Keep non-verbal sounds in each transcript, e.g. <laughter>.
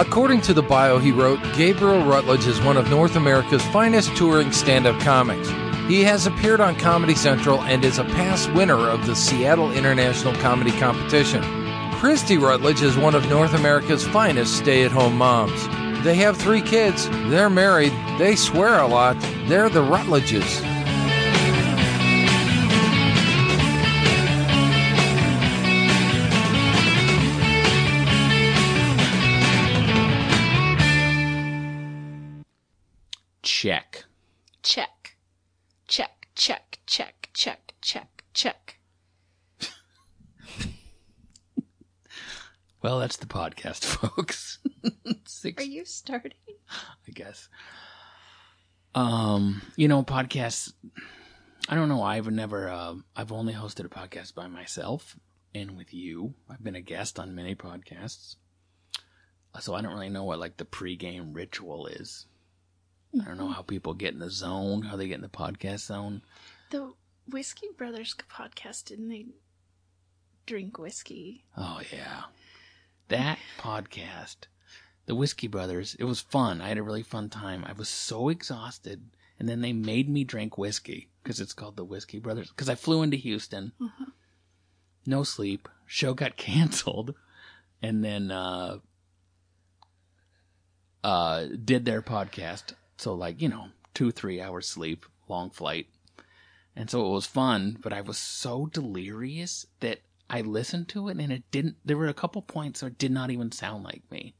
According to the bio he wrote, Gabriel Rutledge is one of North America's finest touring stand up comics. He has appeared on Comedy Central and is a past winner of the Seattle International Comedy Competition. Christy Rutledge is one of North America's finest stay at home moms. They have three kids, they're married, they swear a lot, they're the Rutledges. Check. Check. Check, check, check, check, check, check. <laughs> Well, that's the podcast, <laughs> folks. Six, Are you starting? I guess. Um, you know, podcasts. I don't know. I've never. Uh, I've only hosted a podcast by myself and with you. I've been a guest on many podcasts, so I don't really know what like the pregame ritual is. I don't know how people get in the zone, how they get in the podcast zone. The Whiskey Brothers podcast, didn't they drink whiskey? Oh yeah, that podcast, the Whiskey Brothers. It was fun. I had a really fun time. I was so exhausted, and then they made me drink whiskey because it's called the Whiskey Brothers. Because I flew into Houston, no sleep. Show got <laughs> canceled, and then uh, uh, did their podcast. So like you know, two three hours sleep, long flight. And so it was fun, but I was so delirious that I listened to it and it didn't, there were a couple points where it did not even sound like me.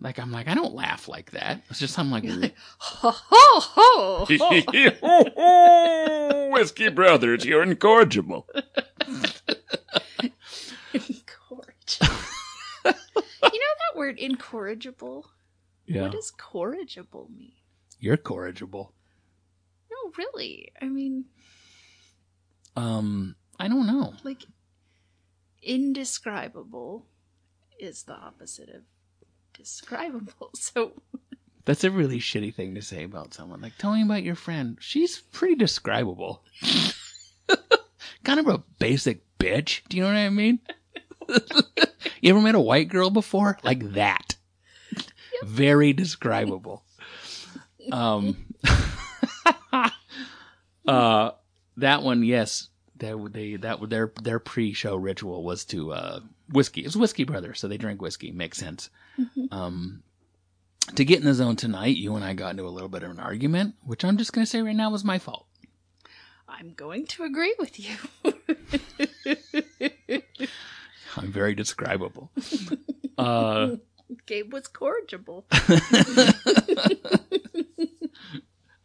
Like, I'm like, I don't laugh like that. It's just, I'm like, ho Ho ho ho! <laughs> Whiskey Brothers, you're incorrigible. <laughs> Incorrigible. you know that word incorrigible? Yeah. What does corrigible mean? You're corrigible. No, really. I mean, Um, I don't know. like, indescribable is the opposite of describable. <laughs> So, That's a really shitty thing to say about someone. Like, tell me about your friend. She's pretty describable. <laughs> kind of a basic bitch. Do you know what I mean? <laughs> you ever met a white girl before? Like that. Very describable. Um, <laughs> uh, that one, yes. That they that their their pre-show ritual was to uh whiskey. It's whiskey brother, so they drink whiskey. Makes sense. Um, to get in the zone tonight, you and I got into a little bit of an argument, which I'm just going to say right now was my fault. I'm going to agree with you. <laughs> I'm very describable. <laughs> uh, Gabe was corrigible. <laughs> <laughs>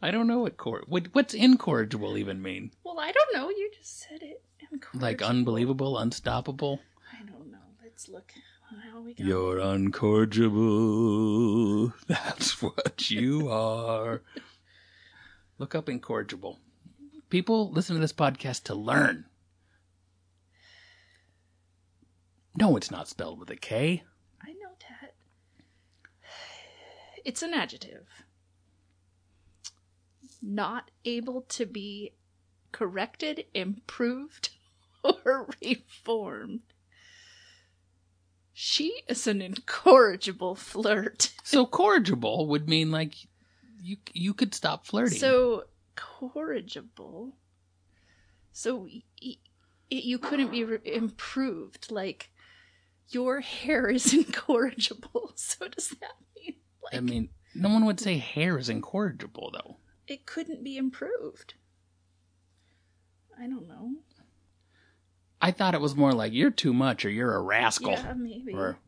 I don't know what cor- what what's incorrigible even mean. Well, I don't know. You just said it. Like unbelievable, unstoppable. I don't know. Let's look. How we go. You're uncorrigible. <laughs> That's what you are. Look up incorrigible. People listen to this podcast to learn. No, it's not spelled with a K. I know that. It's an adjective. Not able to be corrected, improved, <laughs> or reformed. She is an incorrigible flirt. So corrigible would mean like you you could stop flirting. So corrigible. So y- you couldn't be re- improved. Like your hair is <laughs> incorrigible. So does that like I mean, no one would say hair is incorrigible though. it couldn't be improved? I don't know. I thought it was more like you're too much or you're a rascal. Yeah, maybe. Or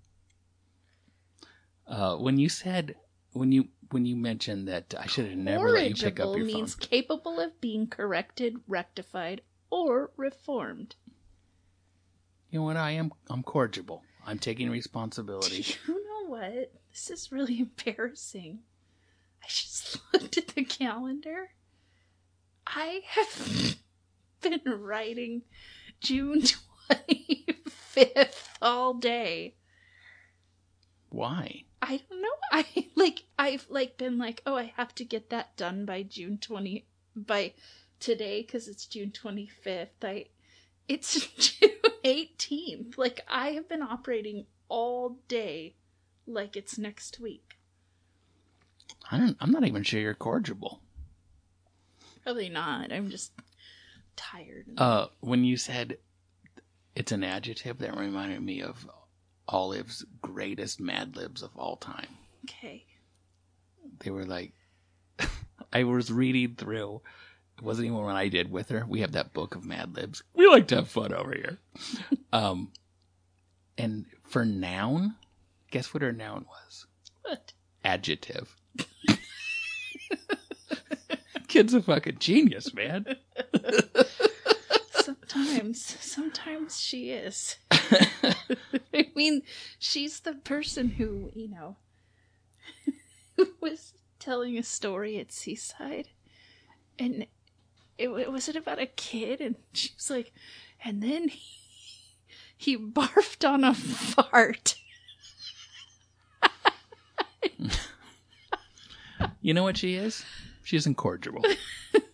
uh, when you said when you when you mentioned that I should have never let you pick up your means phone. capable of being corrected, rectified, or reformed. You know what? I am I'm corrigible. I'm taking responsibility. Do <laughs> You know what? This is really <laughs> embarrassing. I just <laughs> looked at the calendar. I have <laughs> been writing June 25th all day. Why? I don't know. I like I've like been like, "Oh, I have to get that done by June 20 by today cuz it's June 25th." I it's June 18th. Like I have been operating all day like it's next week. I don't, I'm not even sure you're corrigible. Probably not. I'm just tired. Uh, when you said it's an adjective, that reminded me of Olive's greatest Mad Libs of all time. okay. They were like, <laughs> I was reading through. It wasn't even one I did with her. We have that book of Mad Libs. We like to have fun over here. <laughs> um, and for noun, guess what her noun was? What? Adjective. <laughs> Kid's a fucking genius, man. Sometimes, sometimes she is. <laughs> I mean, she's the person who, you know, <laughs> was telling a story at Seaside. And it, wa- was it about a kid? And she was like, and then he, he barfed on a fart. <laughs> You know what she is? She's incorrigible.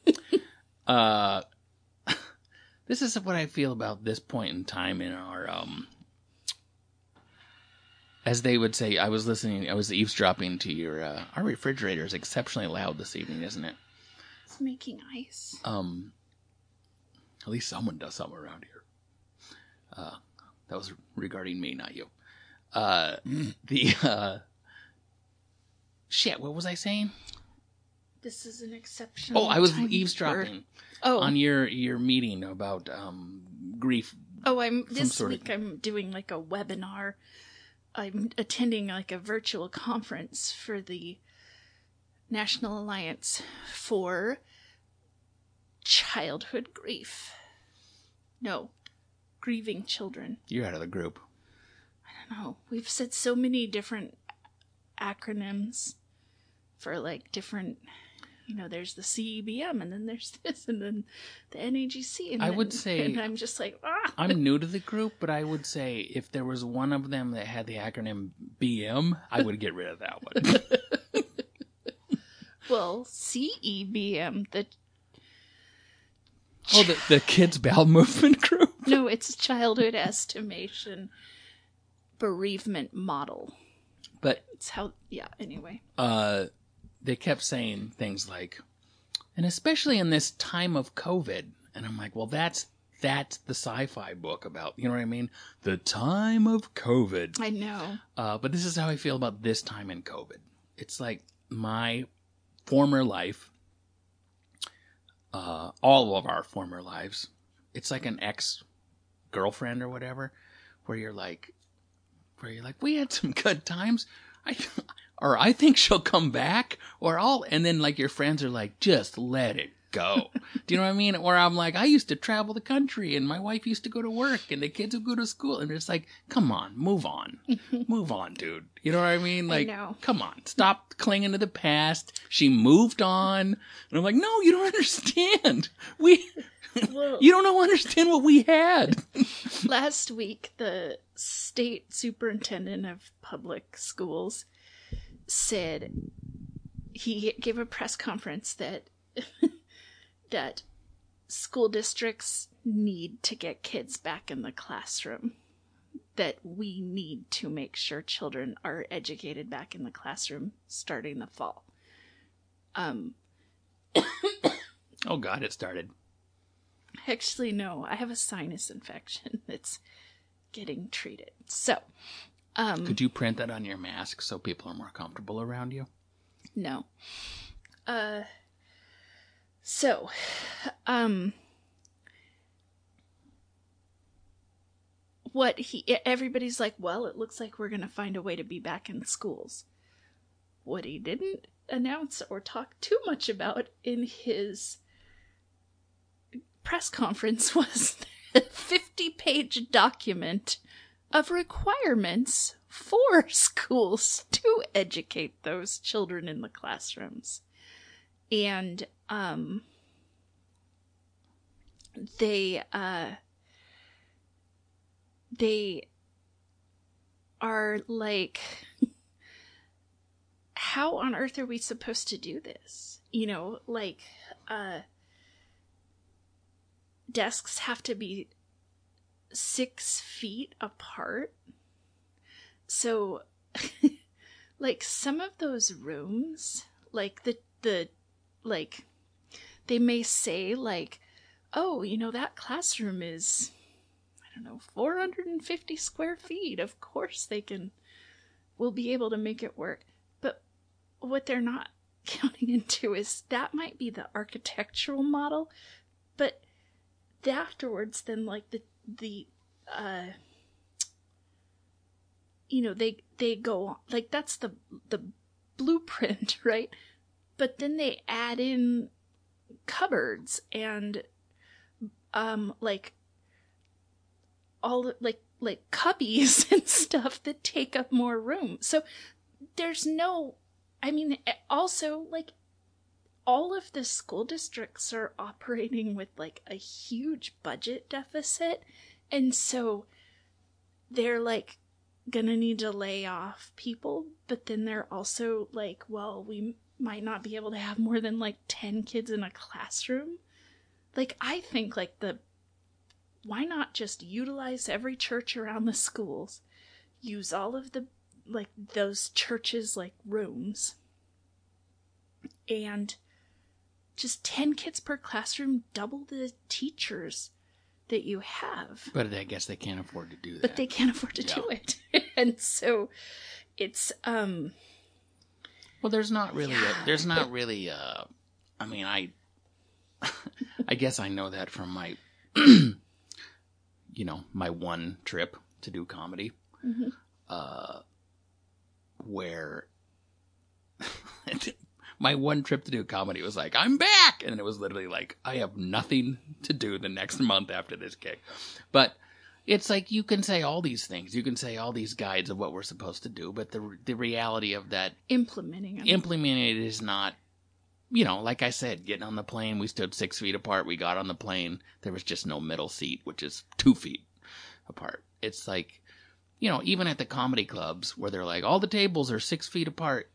<laughs> uh, <laughs> this is what I feel about this point in time in our um. As they would say, I was listening. I was eavesdropping to your. Uh, our refrigerator is exceptionally loud this evening, isn't it? It's making ice. Um. At least someone does something around here. Uh, that was regarding me, not you. Uh, the uh. Shit, what was I saying? This is an exception. Oh, I was eavesdropping Oh, on your your meeting about um grief. Oh, I'm this sort of- week. I'm doing like a webinar. I'm attending like a virtual conference for the National Alliance for Childhood Grief. No, grieving children. You're out of the group. I don't know. We've said so many different acronyms for like different. You know, there's the CEBM, and then there's <laughs> this, and then the NAGC. And I then- would say- <laughs> and I'm just like, ah. I'm <laughs> new to the group, but I would say if there was one of them that had the acronym BM, I would get rid of that one. Well, CEBM, the oh, the the kids bowel movement group. no, it's childhood estimation bereavement model. But It's how yeah, anyway. uh, they kept saying things like, and especially in this time of COVID, and I'm like, well, that's that's the sci-fi book about, you know what I mean? The time of COVID. I know. Uh, but this is how I feel about this time in COVID. It's like my former life, uh, all of our former lives. It's like an ex girlfriend or whatever, where you're like, where you're like, we had some <laughs> good times. I, or I think <laughs> she'll come back, or I'll, and then like your friends are like, just let it go. Do you know what I mean? Where I'm like, I used to travel the country and my wife used to go to work and the kids would go to school. And it's like, come on, move on. <laughs> move on, dude. You know what I mean? Like, know. come on, stop clinging to the past. She moved on. And I'm like, no, you don't <laughs> understand. We, Well, you don't know, understand what we had. last week the state superintendent of public schools said he gave a press conference that <laughs> that school districts need to get kids back in the classroom that we need to make sure children are educated back in the classroom starting the fall um <coughs> Oh God, it started. Actually, no. I have a sinus infection <laughs> that's getting treated. So, um, Could you print that on your mask so people are more comfortable around you? no. Uh, so, um, what he everybody's like, well, it looks like we're gonna find a way to be back in schools. What he didn't announce or talk too much about in his press conference <laughs> was a 50 page document of requirements for <laughs> schools to educate those children in the classrooms. And um they uh they are like how on earth are we supposed to do this? You know, like uh desks have to be six feet apart. So <laughs> like some of those rooms, like the the like they may say like, "Oh, you know that classroom is I don't know, 450 square feet. Of course they can we'll be able to make it work." But what they're not <laughs> counting into is that might be the architectural model, but afterwards then like the the uh you know they they go like that's the the blueprint <laughs> right? But then they add in cupboards and um like all like like cubbies <laughs> and stuff that take up more room. So there's no i mean eh, also like all of the school districts are <laughs> operating with like a huge budget deficit and so they're like gonna need to lay off people but then they're also like well we might not be able to have more than like 10 kids in a classroom. Like i think like the why not just utilize every church around the schools? Use all of the like those churches like rooms. And just 10 kids per classroom double the teachers that you have But I guess they can't afford to do that. but they can't afford to do it <laughs> and so it's um Well, there's not really. A, there's not really. A, I mean, I. <laughs> I guess I know that from my, <clears throat> you know, my one trip to do comedy, Mhm. uh, where <laughs> my one trip to do comedy was like, I'm back, and it was literally like, I have nothing to do the next month after this gig, but. It's like you can say all these things. You can say all these guides of what we're supposed to do, but the the reality of that implementing them. implementing it is not you know like i said getting on the plane we stood six feet apart we got on the plane there was just no middle seat which is two feet apart it's like you know even at the comedy clubs where they're like all the tables are six feet apart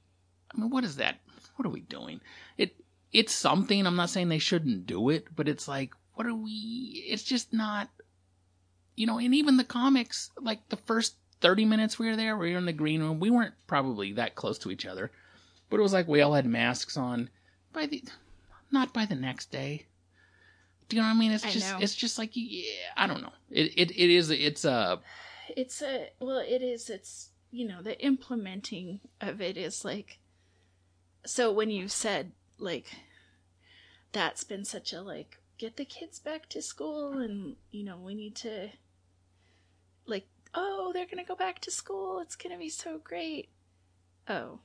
i mean what is that what are we doing? It it's something i'm not saying they shouldn't do it but it's like what are we it's just not you know and even the comics like the first 30 minutes we were there we were in the green room we weren't probably that close to each other but it was like we all had masks on by the not by the next day. Do you know what i mean? It's I just know. it's just like yeah i don't know. It it, it is it's a it's a well it is it's you know the implementing of it is like so when you said like that's been such a like get the kids back to school and you know we need to like oh they're gonna go back to school. It's gonna be so great. Oh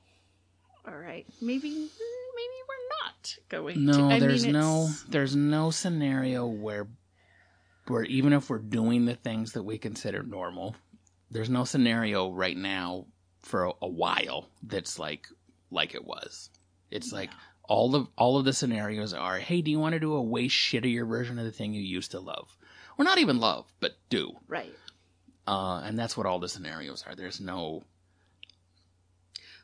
all right. Maybe maybe we're not going no to there's mean, no there's no scenario where where even if we're doing the things that we consider normal there's no scenario right now for a, a while that's like like it was. It's like all of all of the scenarios are hey do you want to do a way shittier version of the thing you used to love? Or not even love but do. Right. Uh, and that's what all the scenarios are. There's no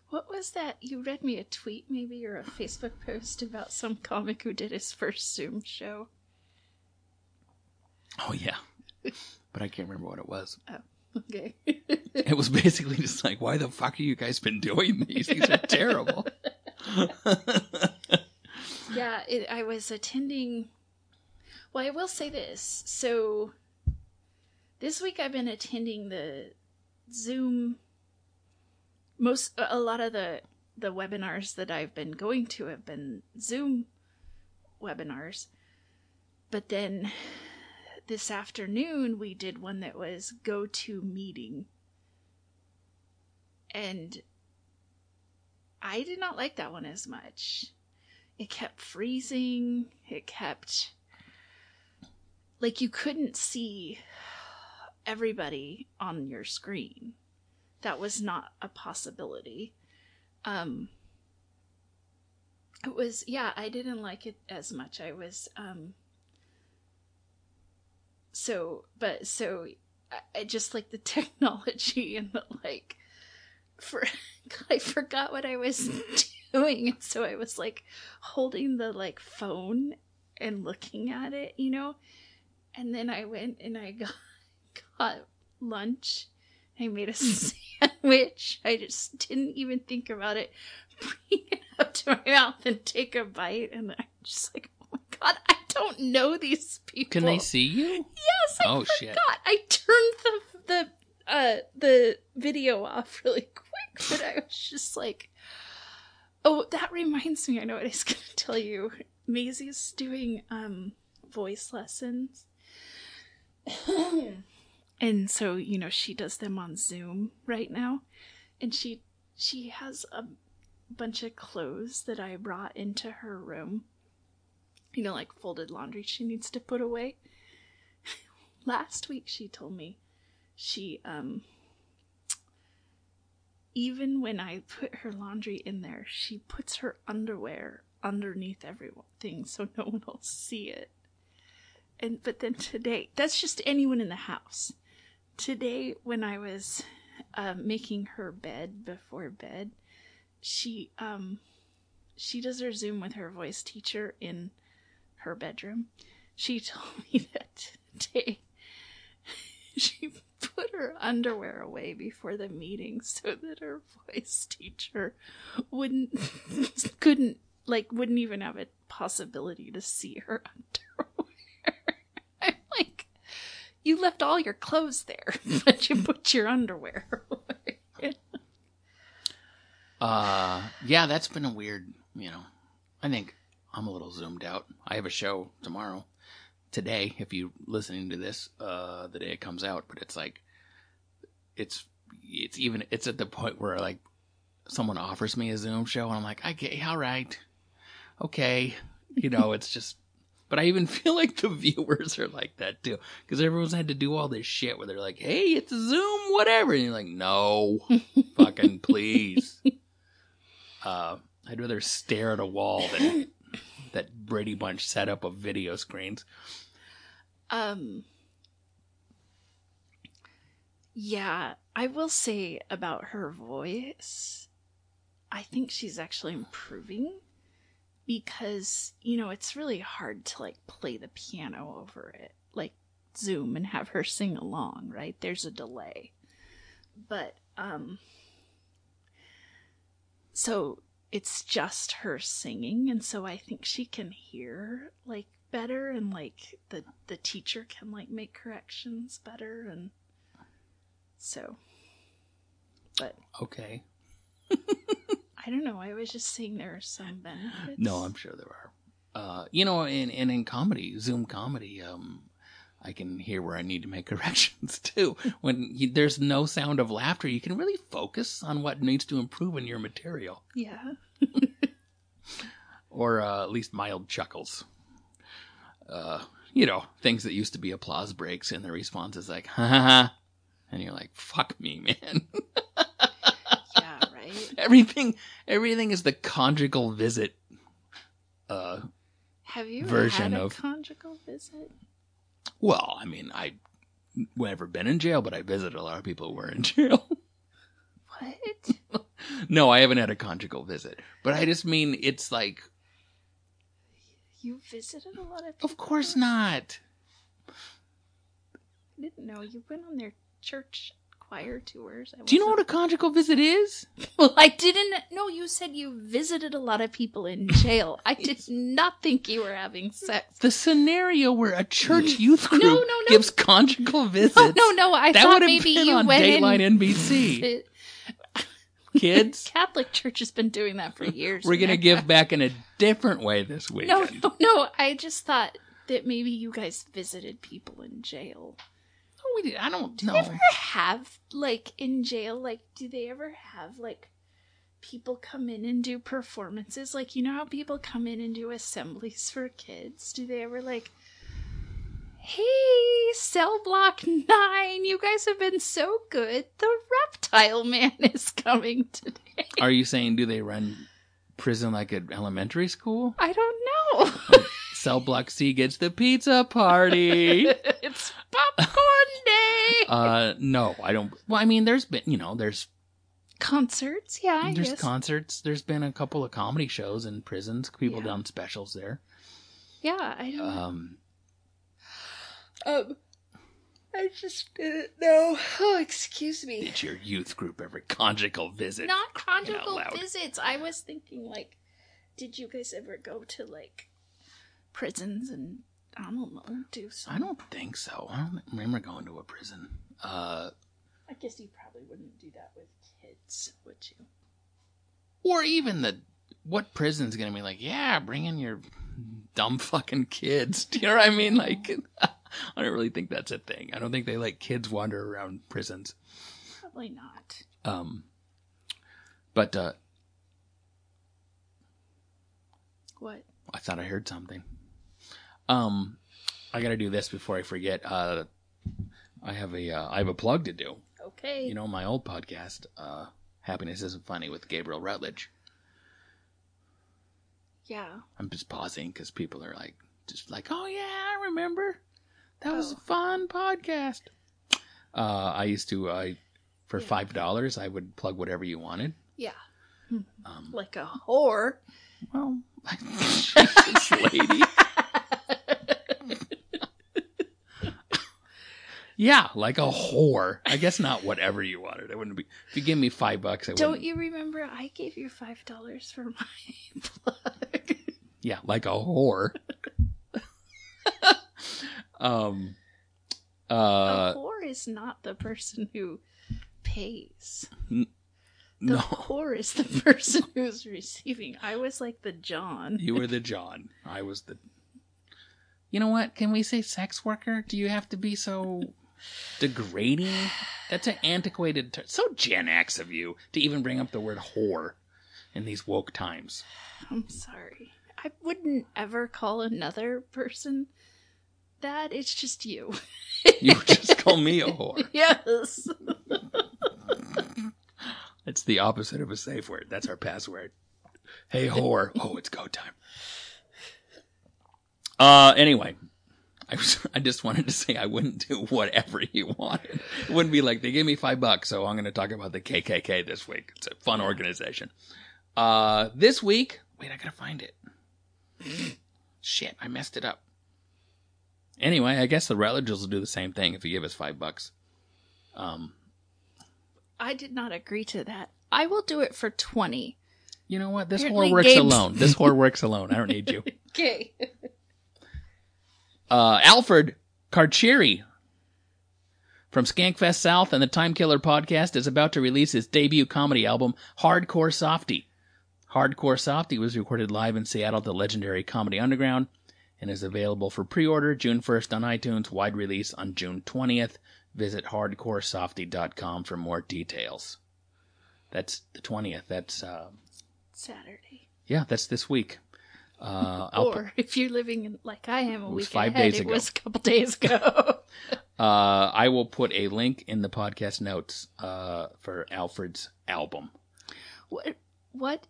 What was that? You read me a tweet, maybe, or a Facebook post about some comic who did his first Zoom show. oh yeah. <laughs> But i can't remember what it was Okay. it was basically just like why the fuck have you guys been doing these these are terrible <laughs> yeah, it, I was attending. Well, I will say this. So, this week I've been attending the Zoom. Most, a lot of the the webinars that I've been going to have been Zoom webinars, but then this afternoon we did one that was GoToMeeting, and I did not like that one as much. It kept freezing. It kept like you couldn't see everybody on your screen. That was not a possibility. Um it was yeah i didn't like it as much. I was um so but so i, I just like the <laughs> technology and the like for <laughs> i forgot what i was <laughs> doing and so i was like holding the like phone and looking at it you know and then i went and i got got lunch i made a sandwich sandwich. I just didn't even think about it. Bring it up to my mouth and take a bite, and I'm just like, oh my god, I don't know these people. Can they see you? Yes, I Oh, forgot. shit. I turned the the uh the video off really quick, but I was just like, oh, that reminds me. I know what I was <laughs> gonna tell you. Maisie's doing um voice lessons. <clears throat> and so, you know, she does them on Zoom right now. And she she has a bunch of clothes that I brought into her room. You know, like folded laundry she needs to put away. <laughs> Last week she told me she um even when I put her laundry in there, she puts her underwear underneath everything so no one will see it. And but then today, that's just anyone in the house. Today, when I was uh, making her bed before bed, she um she does her Zoom with her voice teacher in her bedroom. She <laughs> told me that today <laughs> she put her underwear away before the meeting so that her voice teacher wouldn't <laughs> couldn't like wouldn't even have a possibility to see her underwear. I'm like, you left all your clothes there, but you put your underwear away. Uh, yeah, that's been a weird, you know. I think I'm a little zoomed out. I have a show tomorrow, today, if you're listening to this, uh, the day it comes out, but it's like, it's, it's even, it's at the point where like someone offers me a Zoom show and I'm like, okay, all right, okay. You know, it's just, but I even <laughs> feel like the viewers are like that too, because everyone's had to do all this shit where they're like, hey, it's a Zoom, whatever. And you're like, no, fucking please. <laughs> Uh, I'd rather stare at a wall than that Brady Bunch setup of video screens. Um Yeah, I will say about her voice, I think she's actually improving because, you know, it's really hard to like play the piano over it, like Zoom and have her sing along, right? There's a delay. But um so it's just her singing and so I think she can hear like better and like the the teacher can like make corrections better and so but Okay. <laughs> I don't know. I was just saying there are some benefits. No, I'm sure there are. Uh, you know, and, and in comedy, Zoom comedy, um, I can hear where I need to make <laughs> corrections too. When you, there's no sound of laughter, you can really focus on what needs to improve in your material, Yeah. <laughs> or uh, at least mild chuckles. Uh, you know, things that used to be applause breaks, and the response is like, ha ha ha. And you're like, fuck me, man. Yeah. <laughs> Right. everything, everything is the conjugal visit. Uh, Have you Version had a of- conjugal visit? Well, I mean, I never been in jail, but I visited a lot of people who were in <laughs> jail. What? <laughs> no, I haven't had a conjugal visit, but I just mean it's like, You visited a lot of people. of course not. I didn't know you went on their church choir tours. I Do you know what a conjugal visit is? <laughs> Well, I didn't know. You said you visited a lot of people in jail. I <laughs> did not think you were having sex. The scenario where a church <laughs> youth group no, no. no. gives conjugal visits. No, no, no. I that thought maybe been you on went Dateline in. NBC. Kids, Catholic Church has been doing that for years. we're gonna give back in a different way this week. No, no, no. I just thought that maybe you guys visited people in jail. Oh, we did. I don't Do know. they ever have like in jail? Like, do they ever have like people come in and do performances? Like, you know how people come in and do assemblies for kids? Do they ever like? Hey, cell block nine, you guys have been so good. The reptile man is coming today. Are you saying do they run prison like an elementary school? I don't know. Oh. <laughs> Cell Block C gets the pizza party. <laughs> it's popcorn day. <laughs> uh, no, I don't. Well, I mean, there's been, you know, there's Concerts, yeah, I there's guess. concerts. There's been a couple of comedy shows in prisons. People Yeah. done specials there. yeah, I don't. Um, Um, I just didn't know. Oh, excuse me. It's your youth group every conjugal visit. Not conjugal visits. I was thinking, like, did you guys ever go to, like, prisons and, I don't know, do some. I don't think so. I don't remember going to a prison. Uh, I guess you probably wouldn't do that with kids, would you? or even the what prison's gonna be like? Yeah, bring in your dumb fucking kids. <laughs> Do you know what I mean? Like, <laughs> I don't really think that's a thing. I don't think they let kids wander around prisons. Probably not. Um, but uh, What? I thought I heard something. Um, I gotta do this before I forget. Uh, I have a uh, I have a plug to do. Okay. You know, my old podcast, uh, Happiness Isn't Funny with Gabriel Rutledge. yeah. I'm just pausing because people are like, just like, oh yeah, I remember. That was a Oh. fun podcast. Uh, I used to, I for Yeah. five dollars, I would plug whatever you wanted. Yeah. Um, Like a whore. well, <laughs> <laughs> lady. Yeah, like a whore. I guess not whatever you wanted. It wouldn't be. If you give me five bucks, I Don't wouldn't. you remember I gave you five dollars for my <laughs> plug? Yeah, like a whore. <laughs> um. Uh. a whore is not the person who pays. n- The no, whore is the <laughs> person who's receiving. I was like the John. you were the John. I was the. You know what? Can we say sex worker? Do you have to be so degrading? That's an antiquated term. So Gen X of you to even bring up the word whore in these woke times. I'm sorry. I wouldn't ever call another person that. It's just you. <laughs> You just call me a whore. <laughs> yes. It's the opposite of a safe word. That's our password. Hey whore. Oh, it's go time. Uh anyway. I was, <laughs> I just wanted to say I wouldn't do whatever you wanted. It wouldn't be like they gave me five bucks, so I'm going to talk about the KKK this week. It's a fun organization. Uh, this week, wait, I gotta find it. <gasps> Shit, I messed it up. Anyway, I guess the Rutledges will do the same thing if you give us five bucks. Um, I did not agree to that. I will do it for 20. You know what? This Apparently whore works Gabe's- alone. This whore <laughs> works alone. I don't need you. Okay. Uh, Alfred Carcieri from Skankfest South and the Time Killer podcast is about to release his debut comedy album, Hardcore Softy. Hardcore Softy was recorded live in Seattle at the legendary Comedy Underground and is available for pre-order June 1st on iTunes, wide release on June 20th. Visit hardcoresofty.com for more details. That's the 20th. That's, uh, Saturday. yeah, that's this week. Uh, <laughs> Or if you're living in, like I am a week five ahead, days it ago. was a couple days ago. <laughs> Uh, I will put a link in the podcast notes uh, for Alfred's album. what? What?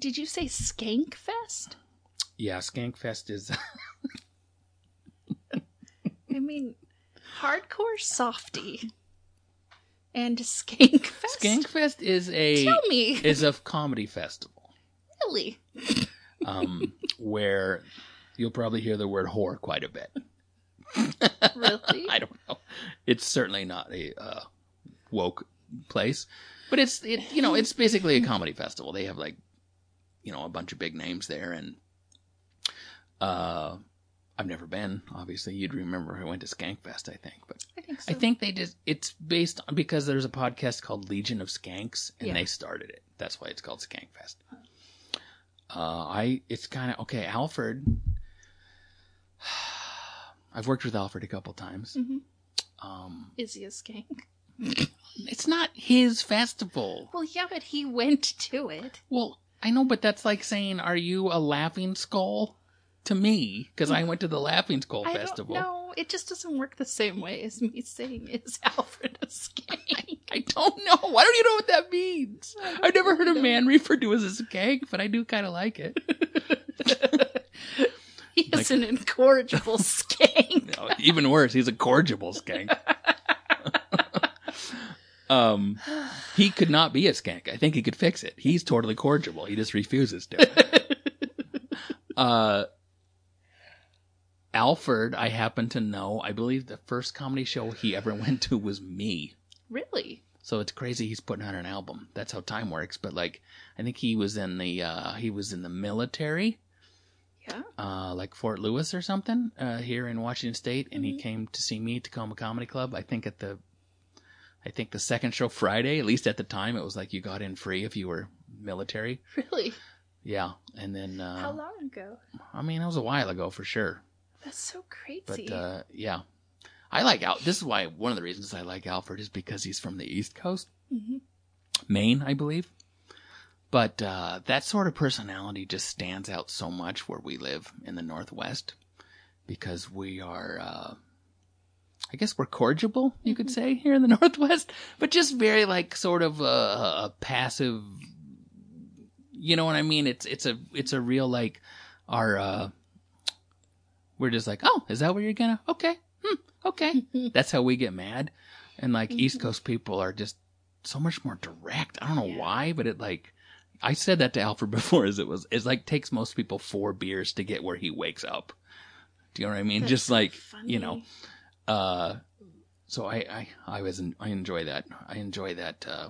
Did you say Skank Fest? Yeah, Skankfest is. <laughs> I mean, hardcore softy and Skank Fest. Skankfest is a Tell me, is a comedy festival really? um, where you'll probably hear the word whore quite a bit. <laughs> Really? <laughs> I don't know. It's certainly not a uh, woke place, but it's it you know it's basically a comedy festival. They have like you know a bunch of big names there, and uh, I've never been. Obviously, you'd remember I went to Skankfest, I think, but I think so. I think they just it's based on because there's a podcast called Legion of Skanks, and Yeah. they started it. That's why it's called Skankfest. Uh, I it's kind of okay. Alfred, <sighs> I've worked with Alfred a couple times. Mhm. Um, Is he a skank? it's not his festival. Well, yeah, but he went to it. Well, I know, but that's like saying, "Are you a laughing skull?" To me, because I went to the Laughing Skull I Festival. don't. It just doesn't work the same way as me saying, "Is Alfred a <laughs> skank?" I don't know. I don't even know what that means. I've never heard a man referred to as a skank, but I do kind of like it. <laughs> he is Like- an incorrigible <laughs> skank. No, even worse, he's a corrigible skank. <laughs> um, he could not be a skank. I think he could fix it. He's totally corrigible. He just refuses to. uh, Alfred, I happen to know. I believe the first comedy show he ever went to was me. Really? So it's crazy he's putting out an album. That's how time works. But like, I think he was in the uh, he was in the military, Yeah. uh, like Fort Lewis or something, uh, here in Washington State, and he came to see me at Tacoma Comedy Club. I think at the, I think the second show Friday. At least at the time, it was like you got in free if you were military. <laughs> Really? Yeah, and then uh, How long ago? I mean, it was a while ago for sure. That's so But crazy. uh, yeah, I like Al. This is why one of the reasons I like Alfred is because he's from the East Coast, Mhm. Maine, I believe. But uh, that sort of personality just stands out so much where we live in the Northwest because we are. Uh, I guess we're corrigible, you could say, here in the <laughs> Northwest, but just very like sort of a, a passive. You know what I mean? It's it's a it's a real like our. uh we're just like, oh, is that where you're gonna? Okay, hmm, okay. <laughs> That's how we get mad, and like East Coast people are just so much more direct. I don't know Yeah. why, but it like I said that to Alfred <laughs> before. As it was, it's like takes most people four beers to get where he wakes up. Do you know what I mean? That's just like funny. you know, uh, so I I I was in, I enjoy that. I enjoy that. Uh,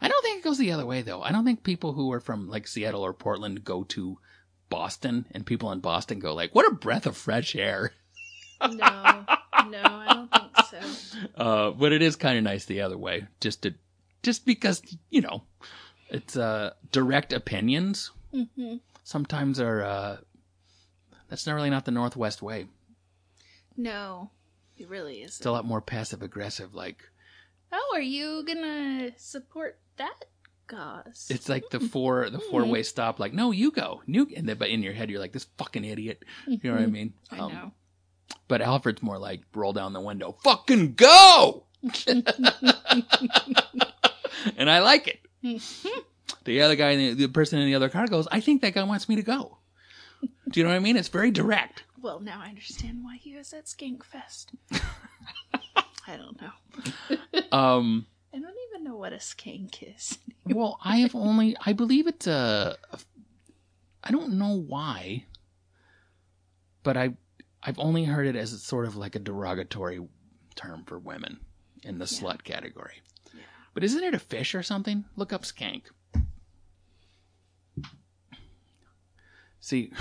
I don't think it goes the other way though. I don't think people who are from like Seattle or Portland go to Boston and people in Boston go like, "What a breath of fresh air." no, no, I don't think so. <laughs> Uh, but it is kind of nice the other way, just to, just because you know, it's uh direct opinions hmm sometimes are uh, that's not really not the Northwest way. No, it really isn't. It's a lot more passive aggressive. Like oh, are you gonna support that cause? it's like the four the four way stop. Like no, you go, you. And then, but in your head, you're like this fucking idiot. You know what I mean? I Um, know. But Alfred's more like roll down the window, fucking go. <laughs> and I like it. The other guy, the, the person in the other car goes, I think that guy wants me to go. Do you know what I mean? It's very direct. Well, now I understand why he was at Skank Fest. <laughs> I don't know. Um, I don't even know what a skank is. well, I have only, I believe it's a, a I don't know why, but I, I've only heard it as it's sort of like a derogatory term for women in the slut category. Yeah. But isn't it a fish or something? Look up skank. See,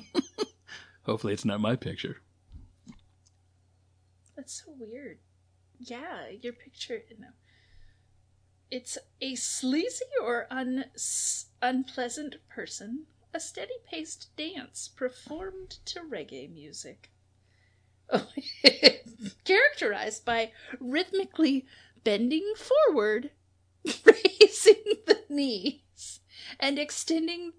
<laughs> hopefully it's not my picture. That's so weird. Yeah, your picture. No. It's a sleazy or un, unpleasant person, a steady paced dance performed to reggae music. Oh, <laughs> characterized by rhythmically bending forward, <laughs> raising the knees, and extending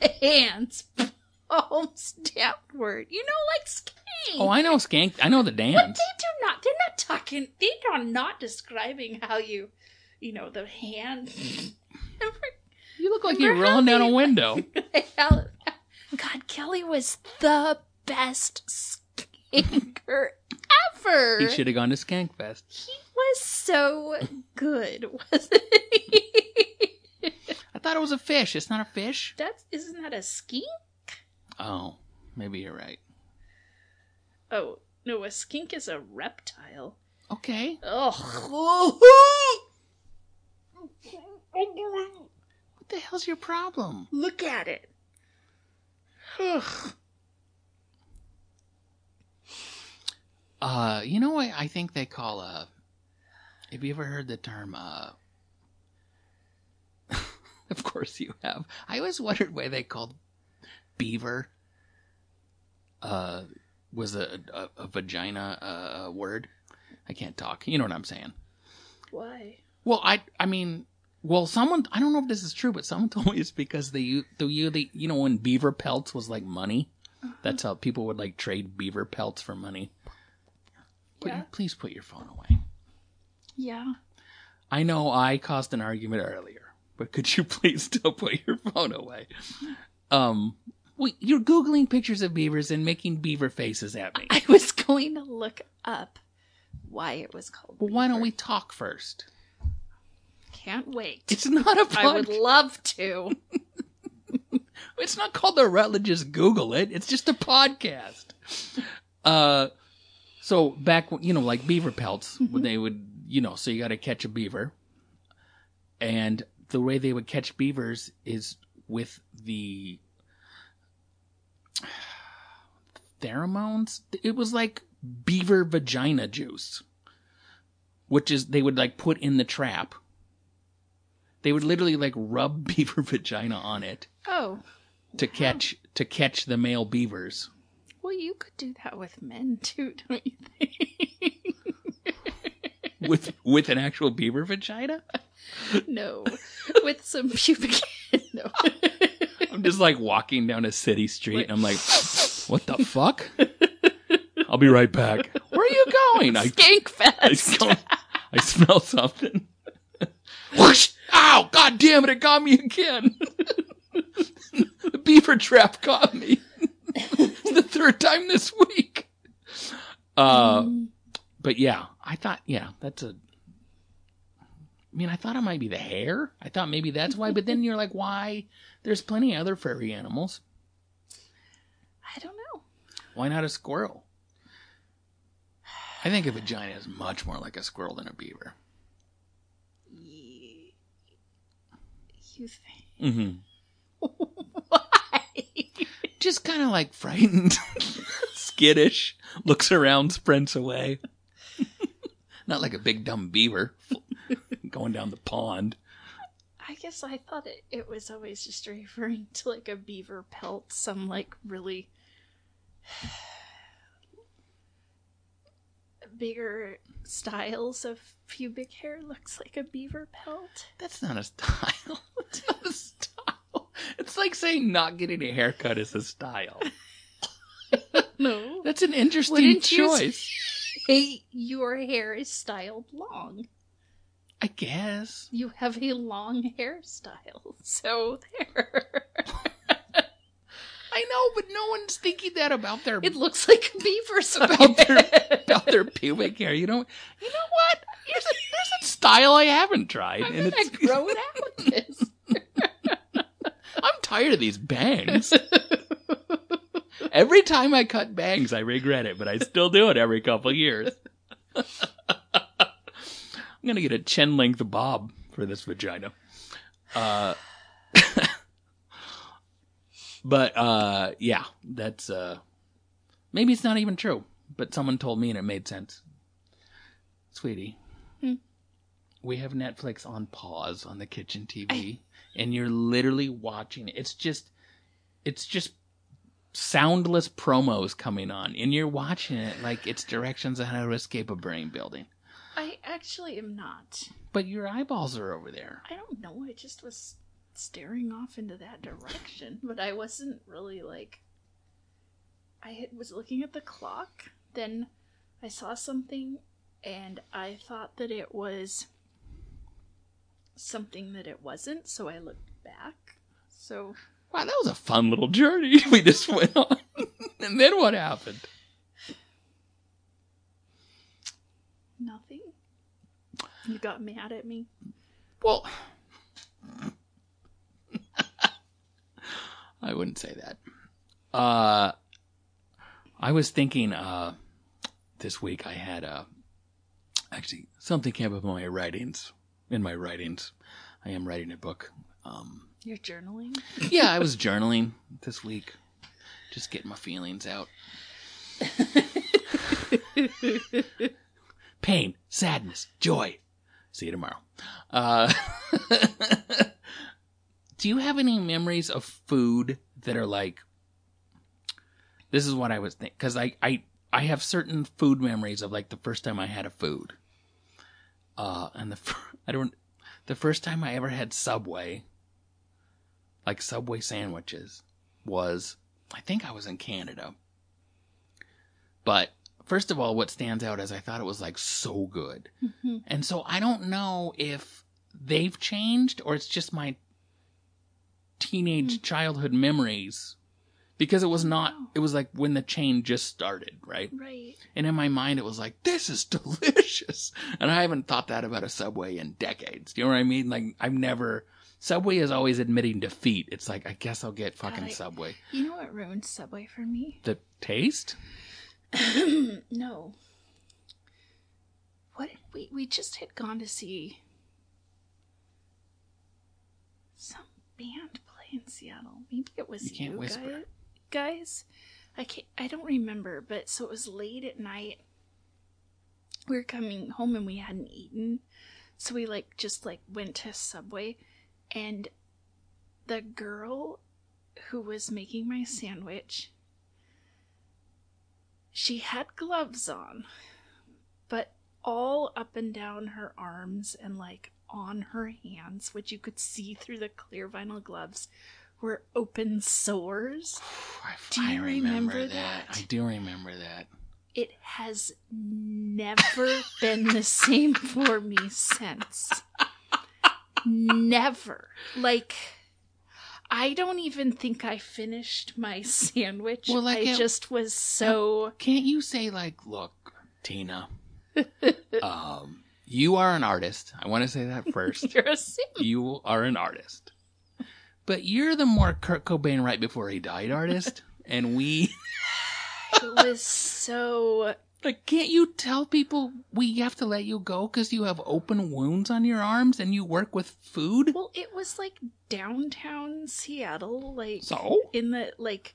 the hands <laughs> palms downward. You know, like skank. Oh, I know skank. I know the But dance. they do not. They're not talking. They are not describing how you, you know, the hand. You look like you're rolling down a window. <laughs> God, Kelly was the best skanker ever. He should have gone to Skankfest. He was so good, <laughs> wasn't he? I thought it was a fish. It's not a fish. That's isn't that a skink? Oh, maybe you're right. Oh no, a skink is a reptile. Okay. Oh, What <laughs> the hell's your problem? look at it. Ugh. Uh, you know what I think they call a. have you ever heard the term uh <laughs> Of course you have. I always wondered why they called beaver uh was a a, a vagina uh, a word. I can't talk. You know what I'm saying. Why? Well, I I mean, well, someone I don't know if this is true, but someone <laughs> told me it's because they the you the you know when beaver pelts was like money. That's how people would like trade beaver pelts for money. Put Yeah. your, please put your phone away. Yeah. I know I caused an argument earlier, but could you <laughs> please still put your phone away? Um, wait, you're googling pictures of beavers and making beaver faces at me. I was <laughs> going to look up why it was called. Well, why don't we talk first? Can't wait. It's not a I would love to. <laughs> It's not called the Rutledges Google it. It's just a podcast. uh, so back when- you know, like beaver pelts, when they would, you know, so you got to catch a beaver, and the way they would catch beavers is with the pheromones. It was like beaver vagina juice, which is they would like put in the trap. They would literally like rub <laughs> beaver vagina on it Oh, to catch to catch the male beavers. well, you could do that with men too, don't you think? with with an actual beaver vagina. no, with some pubic. no. I'm just like walking down a city street and I'm like, what the fuck? I'll be right back. Where are you going? I Skank I, fest. I smell something. God damn it! It got me again. <laughs> the beaver trap got me. <laughs> the third time this week. Uh, but yeah, I thought, yeah, that's a. I mean, I thought it might be the hair. I thought maybe that's why. But then you're like, why? There's plenty of other furry animals. I don't know. Why not a squirrel? I think a vagina is much more like a squirrel than a beaver. You think? Mm-hmm. <laughs> Why? Just kind of like frightened, <laughs> skittish, looks around, sprints away. <laughs> Not like a big dumb beaver going down the pond. I guess I thought it, it was always just referring to like a beaver pelt, some like really bigger styles of pubic hair looks like a beaver pelt. That's not a style. <laughs> It's not a style. It's like saying not getting a haircut is a style. <laughs> <laughs> No. That's an interesting Wouldn't you choice. say your hair is styled long? I guess. You have a long hairstyle. So there. I know, but no one's thinking that about their It looks like a beaver's <laughs> about their about their pubic hair. You know, you know what? Here's a, there's a style I haven't tried, I'm and gonna it's grow it <laughs> out. I'm tired of these bangs. <laughs> every time I cut bangs, I regret it, but I still do it every couple years. I'm gonna get a chin length bob for this vagina. Uh, but uh, yeah, that's uh, maybe it's not even true, but someone told me and it made sense. Sweetie, Hmm. we have Netflix on pause on the kitchen TV, and you're literally watching it. It's just, it's just soundless promos coming on, and you're watching it like it's directions on how to escape a brain building. I actually am not. But your eyeballs are over there. I don't know. I just was staring off into that direction, but I wasn't really like. I was looking at the clock, then I saw something, and I thought that it was something that it wasn't, so I looked back. So Wow, that was a fun little journey <laughs> we just went on. <laughs> and then what happened? nothing. You got mad at me. Well, I wouldn't say that. Uh, I was thinking uh, this week I had uh, actually something came up in my writings. In my writings, I am writing a book. Um, You're journaling. yeah, I was <laughs> journaling this week, just getting my feelings out. <laughs> Pain, sadness, joy. See you tomorrow. Uh, <laughs> do you have any memories of food that are like? This is what I was thinking because I I I have certain food memories of like the first time I had a food. Uh, and the fir- <laughs> I don't the first time I ever had Subway like Subway sandwiches was I think I was in Canada. But first of all, what stands out is I thought it was like so good. Mhm. And so I don't know if they've changed or it's just my teenage hmm. childhood memories because it was not Wow. it was like when the chain just started, right? Right. And in my mind it was like this is <laughs> delicious. And I haven't thought that about a Subway in decades. Do you know what I mean? Like I've never Subway is always admitting defeat. It's like I guess I'll get fucking I- Subway. You know what ruined Subway for me? The taste? <clears throat> no. What we we just had gone to see some band play in Seattle. Maybe it was You you, can't whisper. guy- guys. I can't, I don't remember, but so it was late at night. We were coming home and we hadn't eaten, so we like just like went to Subway, and the girl who was making my sandwich she had gloves on, but all up and down her arms and like on her hands, which you could see through the clear vinyl gloves, were open sores. I, Do you I remember, remember that. that? I do remember that. It has never <laughs> been the same for me since. Never. Like, I don't even think I finished my sandwich. Well, like I it- just was so. Can't you say like, look, Tina, <laughs> um, you are an artist. I want to say that <laughs> first. You're a sim. you are an artist, but you're the more Kurt Cobain right before he died artist, <laughs> and we It was so. like, can't you tell people we have to let you go because you have open wounds on your arms and you work with food? Well, it was like downtown Seattle, like So? in the like,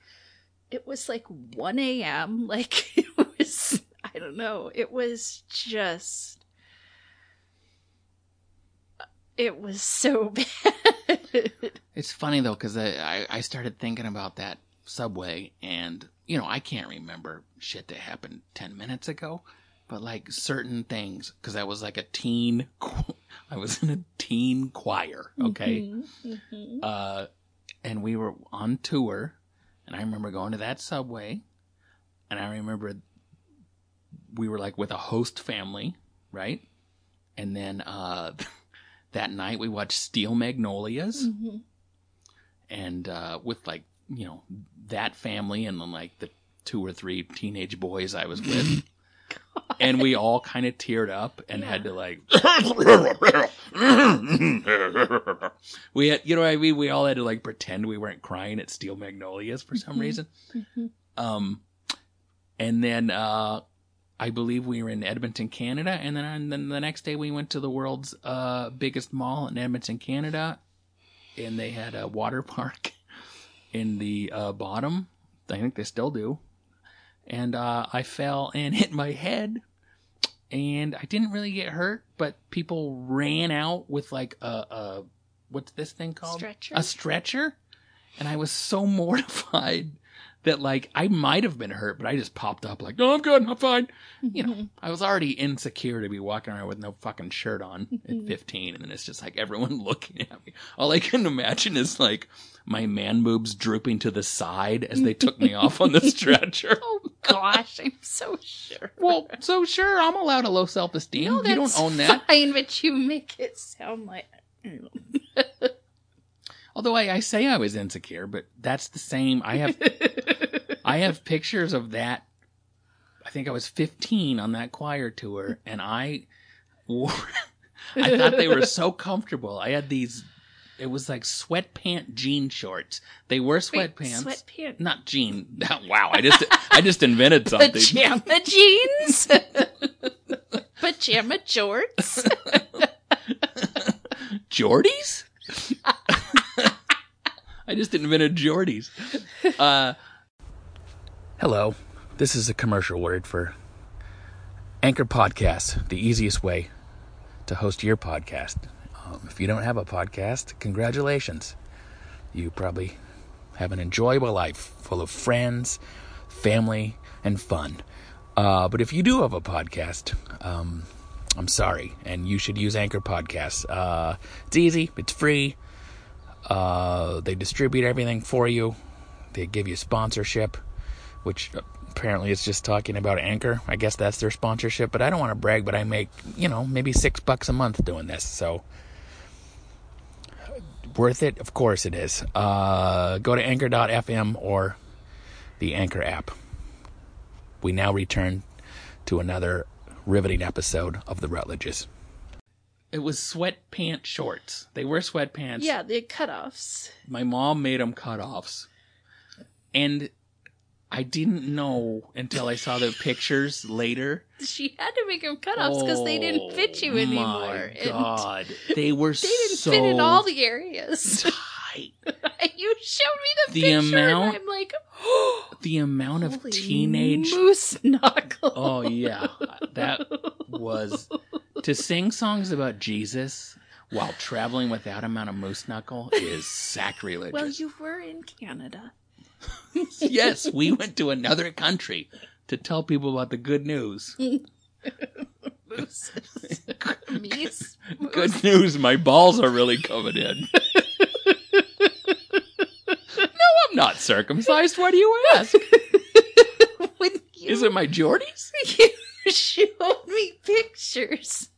it was like one a.m. Like <laughs> it was, I don't know. It was just, it was so <laughs> bad. It's funny though because I, I started thinking about that subway and you know I can't remember shit that happened ten minutes ago, but like certain things because I was like a teen, <laughs> I was in a teen choir, okay, Mhm, mhm. uh, and we were on tour, and I remember going to that subway, and I remember we were like with a host family, right, and then uh, <laughs> that night we watched Steel Magnolias Mhm. and uh, with like you know that family and then like the two or three teenage boys I was with, <laughs> and we all kind of teared up and had to like <laughs> we had you know what I mean we all had to like pretend we weren't crying at Steel Magnolias for some Mhm. reason. Mhm. Um, and then uh, I believe we were in Edmonton, Canada, and then and then the next day we went to the world's uh, biggest mall in Edmonton, Canada, and they had a water <laughs> park in the uh, bottom. I think they still do. And uh, I fell and hit my head, and I didn't really get hurt, but people ran out with like a, a what's this thing called? Stretcher? A stretcher, and I was so <laughs> mortified that like I might have been hurt, but I just popped up like, "No, I'm good, I'm fine." You know. <laughs> I was already insecure to be walking around with no fucking shirt on at mm-hmm. 15, and then it's just like everyone <laughs> looking at me. All I can imagine is like my man boobs drooping to the side as they took me off on the <laughs> stretcher. Oh gosh, I'm so sure. Well, so sure, I'm allowed a low self esteem. No, you don't own that. Fine, but you make it sound like. Although I, I say I was insecure, but that's the same. I have <laughs> I have pictures of that. I think I was 15 on that choir tour, and I wore. <laughs> I thought they were so comfortable. I had these. It was like sweatpant jean shorts. They were sweatpants, Sweatpants. not jean. Wow, I just I just invented <laughs> something. Pajama jeans. Pajama jorts. Jordies? I just invented Jordies. Uh, hello. This is a commercial word for Anchor Podcast, the easiest way to host your podcast. Um, if you don't have a podcast, congratulations. You probably have an enjoyable life full of friends, family, and fun. Uh, but if you do have a podcast, um, I'm sorry, and you should use Anchor Podcasts. Uh, it's easy, it's free. Uh, they distribute everything for you. They give you sponsorship, which apparently is just talking about Anchor. I guess that's their sponsorship, but I don't want to brag, but I make, you know, maybe six bucks a month doing this, so worth it? Of course it is. Uh, go to anchor.fm or the Anchor app. We now return to another riveting episode of the Rutledges. It was sweatpant shorts. They were sweatpants. yeah, the cutoffs. My mom made them cutoffs. And I didn't know until I saw the pictures later. She had to make them cutoffs because they didn't fit you oh, anymore. My and God, <laughs> they were They didn't so fit in all the areas. tight. <laughs> you showed me the, The picture, amount- and I'm like, <gasps> The amount of teenage. moose knuckle. Oh yeah, that was to sing songs about Jesus while traveling with that amount of moose knuckle is <laughs> sacrilegious. Well, you were in Canada. <laughs> yes, we went to another country to tell people about the good news. <laughs> Mooses. <laughs> Meese. Good news, my balls are really coming in. no, I'm not circumcised. Why do you ask? Is it my Geordies? <laughs> showed me pictures.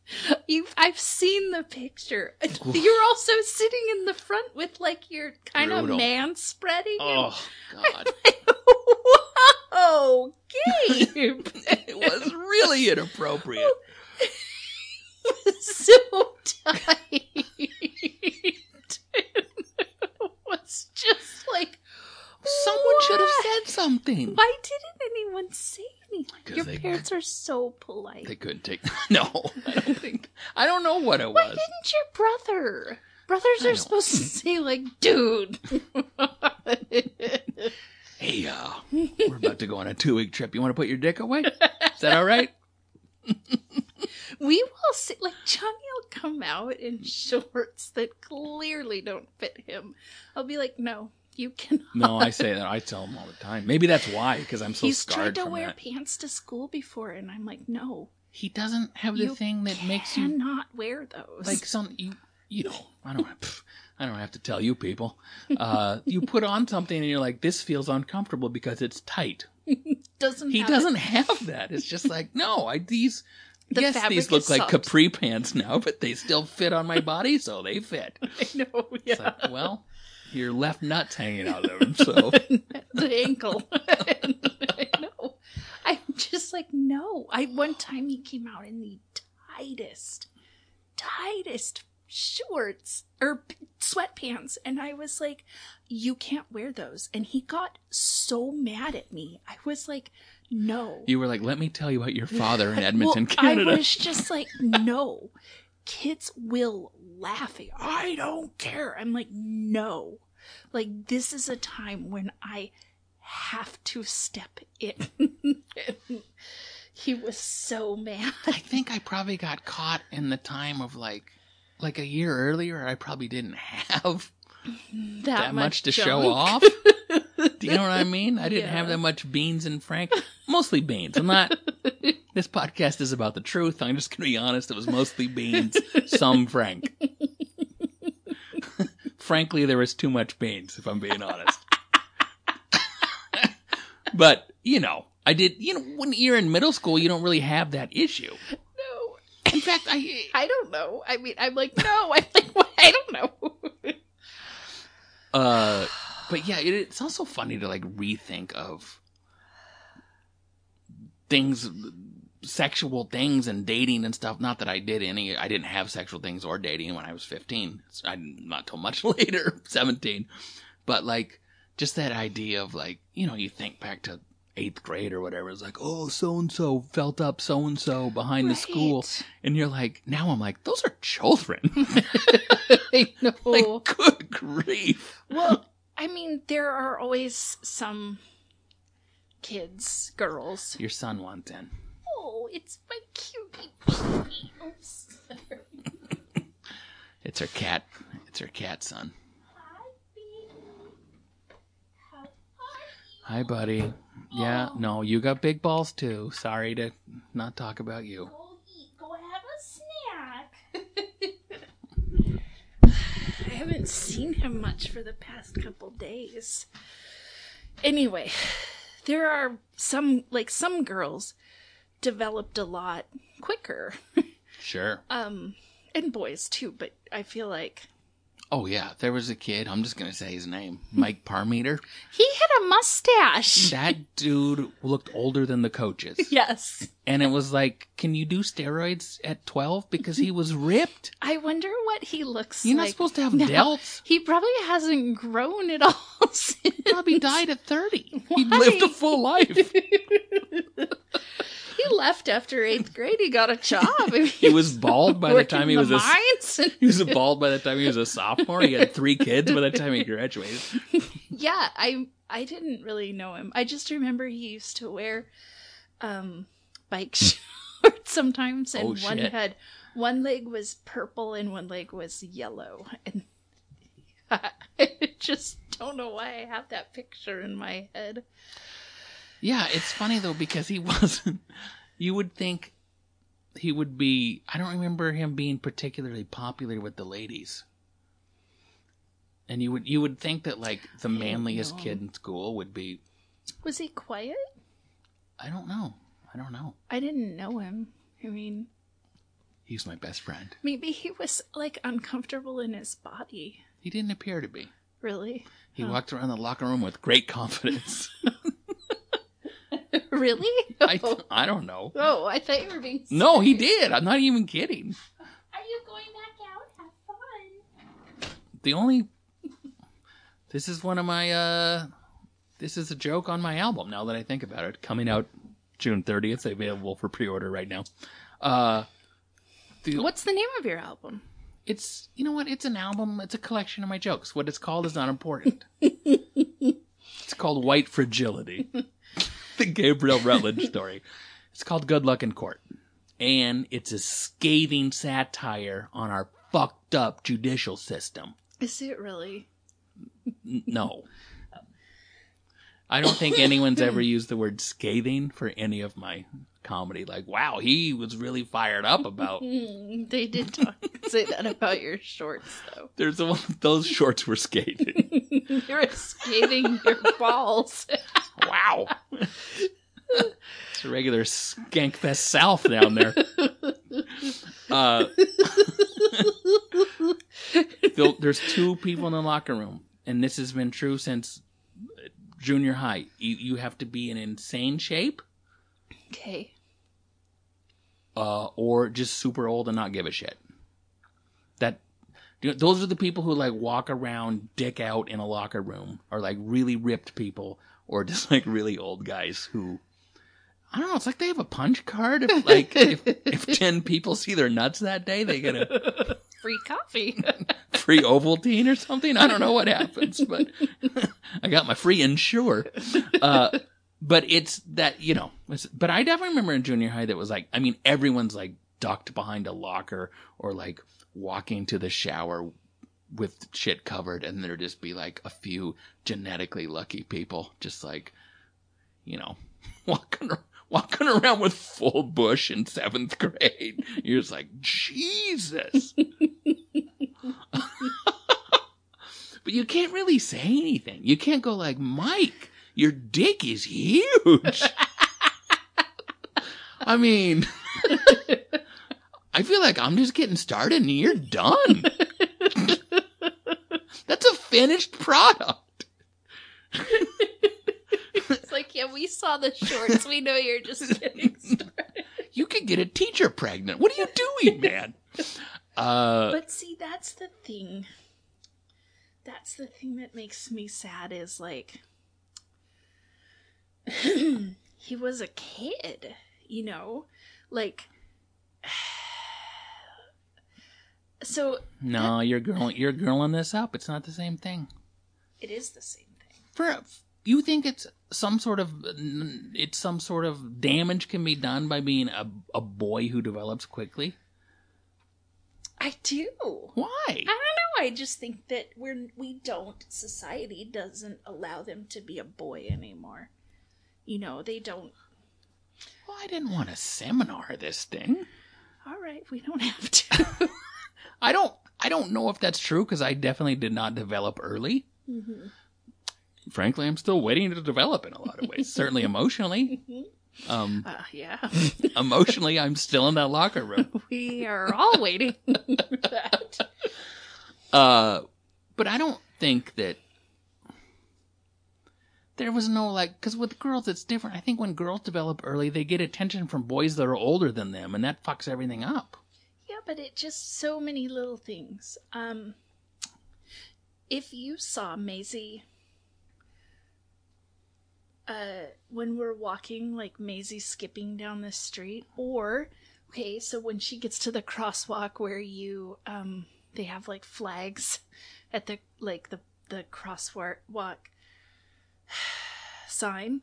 You, I've seen the picture. You're also sitting in the front with like your kind Brutal. of man spreading. Oh God, <laughs> Whoa, Gabe! <laughs> it was really inappropriate. so tight. it was just like Someone should have said something. Why didn't anyone say anything? 'Cause Your they- parents are so polite. They couldn't take. <laughs> No, I don't think. I don't know what it was. Why was. didn't your brother? Brothers I are don't- supposed to say like, dude. <laughs> Hey, uh, we're about to go on a two week trip. You want to put your dick away? Is that all right? <laughs> we will see. Like Johnny will come out in shorts that clearly don't fit him. I'll be like, no, you cannot. No, I say that. I tell him all the time. Maybe that's why, because I'm so He's scarred tried to from wear that. pants to school before, and I'm like, no, He doesn't have the you thing that makes you cannot wear those. like some you. You know, I don't. pff, I don't have to tell you people. Uh, you put on something and you're like, this feels uncomfortable because it's tight. <laughs> doesn't He have doesn't have that. It's just like, no, I these. The yes, fabric these look is like soft. capri pants now, but they still fit on my body, so they fit. <laughs> I know, It's yeah, like, well, your left nut's hanging out of them, so <laughs> the ankle. <laughs> I know. I'm just like, no. I one time he came out in the tightest, tightest shorts or sweatpants, and I was like, you can't wear those. And he got so mad at me. I was like, no. you were like, "Let me tell you about your father in <laughs> Edmonton, well, Canada." I was just like, no. Kids will laugh at you. I don't care. I'm like, no. Like, this is a time when I have to step in. <laughs> he was so mad. I think I probably got caught in the time of like, like a year earlier. I probably didn't have That, that, much, to show off. <laughs> Do you know what I mean? I didn't have that much beans and Frank. Mostly beans. I'm not. <laughs> This podcast is about the truth. I'm just going to be honest. It was mostly beans, some Frank. <laughs> Frankly, there was too much beans, if I'm being honest. <laughs> but, you know, I did, you know, when you're in middle school, you don't really have that issue. No. In fact, I, I don't know. I mean, I'm like, no. I'm like? I don't know. Uh, but yeah, it, it's also funny to like rethink of things, sexual things and dating and stuff. Not that I did any, I didn't have sexual things or dating when I was 15. It's- I not till much <laughs> later, 17. But like, just that idea of like, you know, you think back to eighth grade or whatever. It's like, oh, so and so felt up so and so behind the school. And you're like, now I'm like, those are children. <laughs> <laughs> Like, good grief. Well, I mean, there are always some kids, girls. Your son wants in. Oh, it's my cutie baby. I'm sorry. It's her cat. It's her cat son. Hi, baby. How are you? Hi, buddy. Yeah, no, you got big balls too. Sorry to not talk about you. Oh, Go eat. Go have a snack. I haven't seen him much for the past couple days. Anyway, there are some, like, some girls developed a lot quicker. <laughs> Sure. Um, and boys too, but I feel like Oh yeah, there was a kid. I'm just gonna say his name, Mike Parmeter. he had a mustache. That dude looked older than the coaches, <laughs> Yes. and it was like, can you do steroids at 12? Because he was ripped. I wonder what he looks You're like. not supposed to have now. delts. He probably hasn't grown at all <laughs> since. probably died at 30. He lived a full life. <laughs> He left after eighth grade. He got a job. <laughs> I mean, He was bald by the time <laughs> he was a he was bald by the time he was a sophomore. He had three kids by the time he graduated. <laughs> yeah, I I didn't really know him. I just remember he used to wear um bike shorts sometimes, and Oh, one had one leg was purple and one leg was yellow, and I just don't know why I have that picture in my head. Yeah, it's funny though because he wasn't. You would think he would be. I don't remember him being particularly popular with the ladies. And you would you would think that like the manliest know. kid in school would be. Was he quiet? I don't know. I don't know. I didn't know him. I mean, He's my best friend. maybe he was like uncomfortable in his body. He didn't appear to be. Really? He walked around the locker room with great confidence. <laughs> <laughs> really? I I don't know. Oh, I thought you were being. No, he did. I'm not even kidding. Are you going back out? Have fun. the only this is one of my uh this is a joke on my album now that i think about it coming out june 30th available for pre-order right now uh the, What's the name of your album? it's you know what it's an album it's a collection of my jokes what it's called is not important <laughs> it's called white fragility the gabriel rutledge story it's called good luck in court and it's a scathing satire on our fucked up judicial system Is it really? N- No. I don't think anyone's ever used the word scathing for any of my comedy. Like, wow, he was really fired up about. <laughs> They did talk say that about your shorts, though. There's a those shorts were scathing. <laughs> You're scathing your balls. Wow. it's a regular Skankfest South down there. <laughs> Uh, there- there's two people in the locker room, and this has been true since junior high. You, you have to be in insane shape Okay. uh, or just super old and not give a shit. That you know, those are the people who like walk around dick out in a locker room, or like really ripped people, or just like really old guys who. I don't know. It's like they have a punch card. If <laughs> like if, if ten people see their nuts that day, they get a <laughs> Free coffee. <laughs> free Ovaltine or something. I don't know what happens, but I got my free insure. Uh, but it's that you know. But I definitely remember in junior high that was like. I mean, everyone's like ducked behind a locker or like walking to the shower with shit covered, and there'd just be like a few genetically lucky people, just like you know, <laughs> walking. Walking around with full bush in seventh grade, you're just like Jesus. <laughs> <laughs> But you can't really say anything. You can't go like, Mike, your dick is huge. I mean, I feel like I'm just getting started and you're done. That's a finished product. it's like, yeah, we saw the shorts. We know you're just <laughs> getting started. You could get a teacher pregnant. What are you doing, <laughs> man? Uh, But see, that's the thing. That's the thing that makes me sad is like <clears throat> he was a kid, you know? Like so no, you're girling, you're girling this up. It's not the same thing. it is the same thing. For you think it's some sort of it's some sort of damage can be done by being a a boy who develops quickly? I do. Why? I don't know. I just think that we're we don't society doesn't allow them to be a boy anymore. You know, they don't Well, I didn't want to seminar this thing. all right, we don't have to. <laughs> I don't I don't know if that's true because I definitely did not develop early. Mhm. Frankly, I'm still waiting to develop in a lot of ways. <laughs> Certainly emotionally. Um, Uh, yeah. <laughs> emotionally, I'm still in that locker room. <laughs> We are all waiting for that. Uh, but I don't think that there was no like because with girls it's different. I think when girls develop early, they get attention from boys that are older than them, and that fucks everything up. Yeah, but it just so many little things. Um if you saw Maisie uh when we're walking like Maisie skipping down the street or okay, so when she gets to the crosswalk where you um they have like flags at the like the the crosswalk walk <sighs> sign.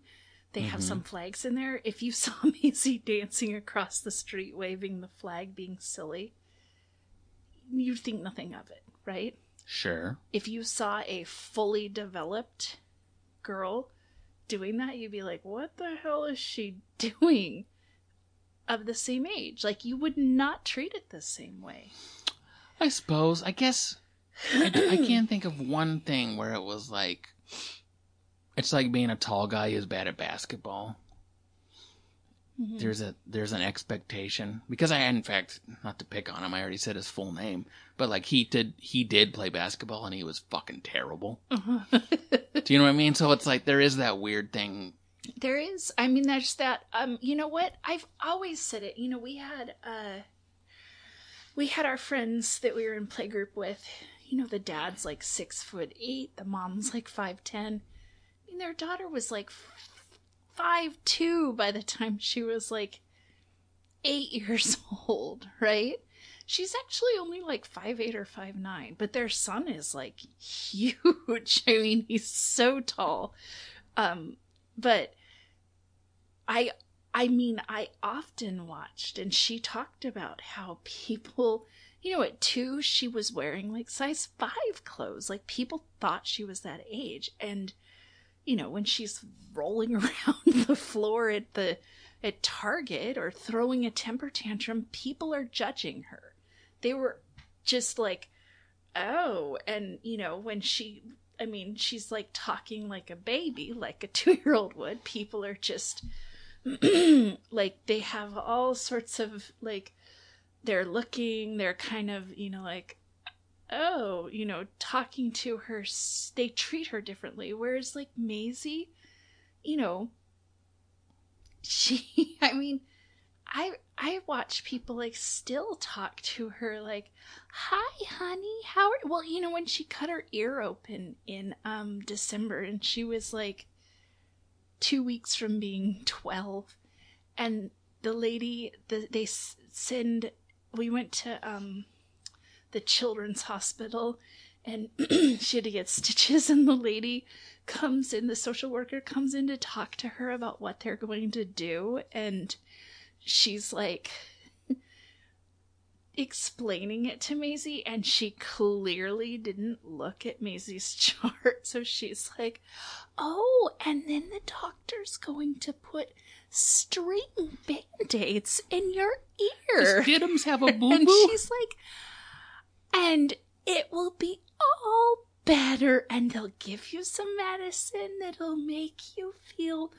They have Mhm. some flags in there. If you <laughs> saw Maisie dancing across the street waving the flag being silly, you'd think nothing of it, right? Sure. if you saw a fully developed girl doing that, you'd be like, what the hell is she <laughs> doing of the same age? Like, you would not treat it the same way. I suppose. I guess I, I can't think of one thing where it was like it's like being a tall guy who's bad at basketball. Mhm. There's a there's an expectation because I in fact not to pick on him I already said his full name but like he did he did play basketball and he was fucking terrible. <laughs> Do you know what I mean? So it's like there is that weird thing. there is. I mean, there's that. Um, you know what? I've always said it. You know, we had uh, we had our friends that we were in playgroup with. You know, the dad's like six foot eight, the mom's like five ten. Mean, their daughter was like five two by the time she was like eight years <laughs> old, right? She's actually only like five eight or five nine, but their son is like huge. <laughs> I mean, he's so tall. Um, but I I mean, I often watched and she talked about how people, you know, at 2 she was wearing like size 5 clothes. Like people thought she was that age and you know, when she's rolling <laughs> around the floor at the at Target or throwing a temper tantrum, people are judging her. They were just like, "Oh," and you know, when she I mean, she's like talking like a baby, like a <laughs> two year old would. People are just <clears throat> like, they have all sorts of like, they're looking, they're kind of, you know, like, oh, you know, talking to her, they treat her differently. Whereas like Maisie, you know, <laughs> she, I mean, I I watch people like still talk to her like, "Hi, honey, how are?" Well, you know when she cut her ear open in um December, and she was like two weeks from being twelve, and the lady, the, they send. We went to um the children's hospital, and <clears throat> she had to get stitches, and the lady comes in. The social worker comes in to talk to her about what they're going to do, and she's like <laughs> explaining it to Maisie and she clearly didn't look at Maisie's <laughs> chart so she's like oh and then the doctor's going to put string band-aids in your ear Does Diddums have a <laughs> boo-boo? and she's like and it will be all better and they'll give you some medicine that'll make you feel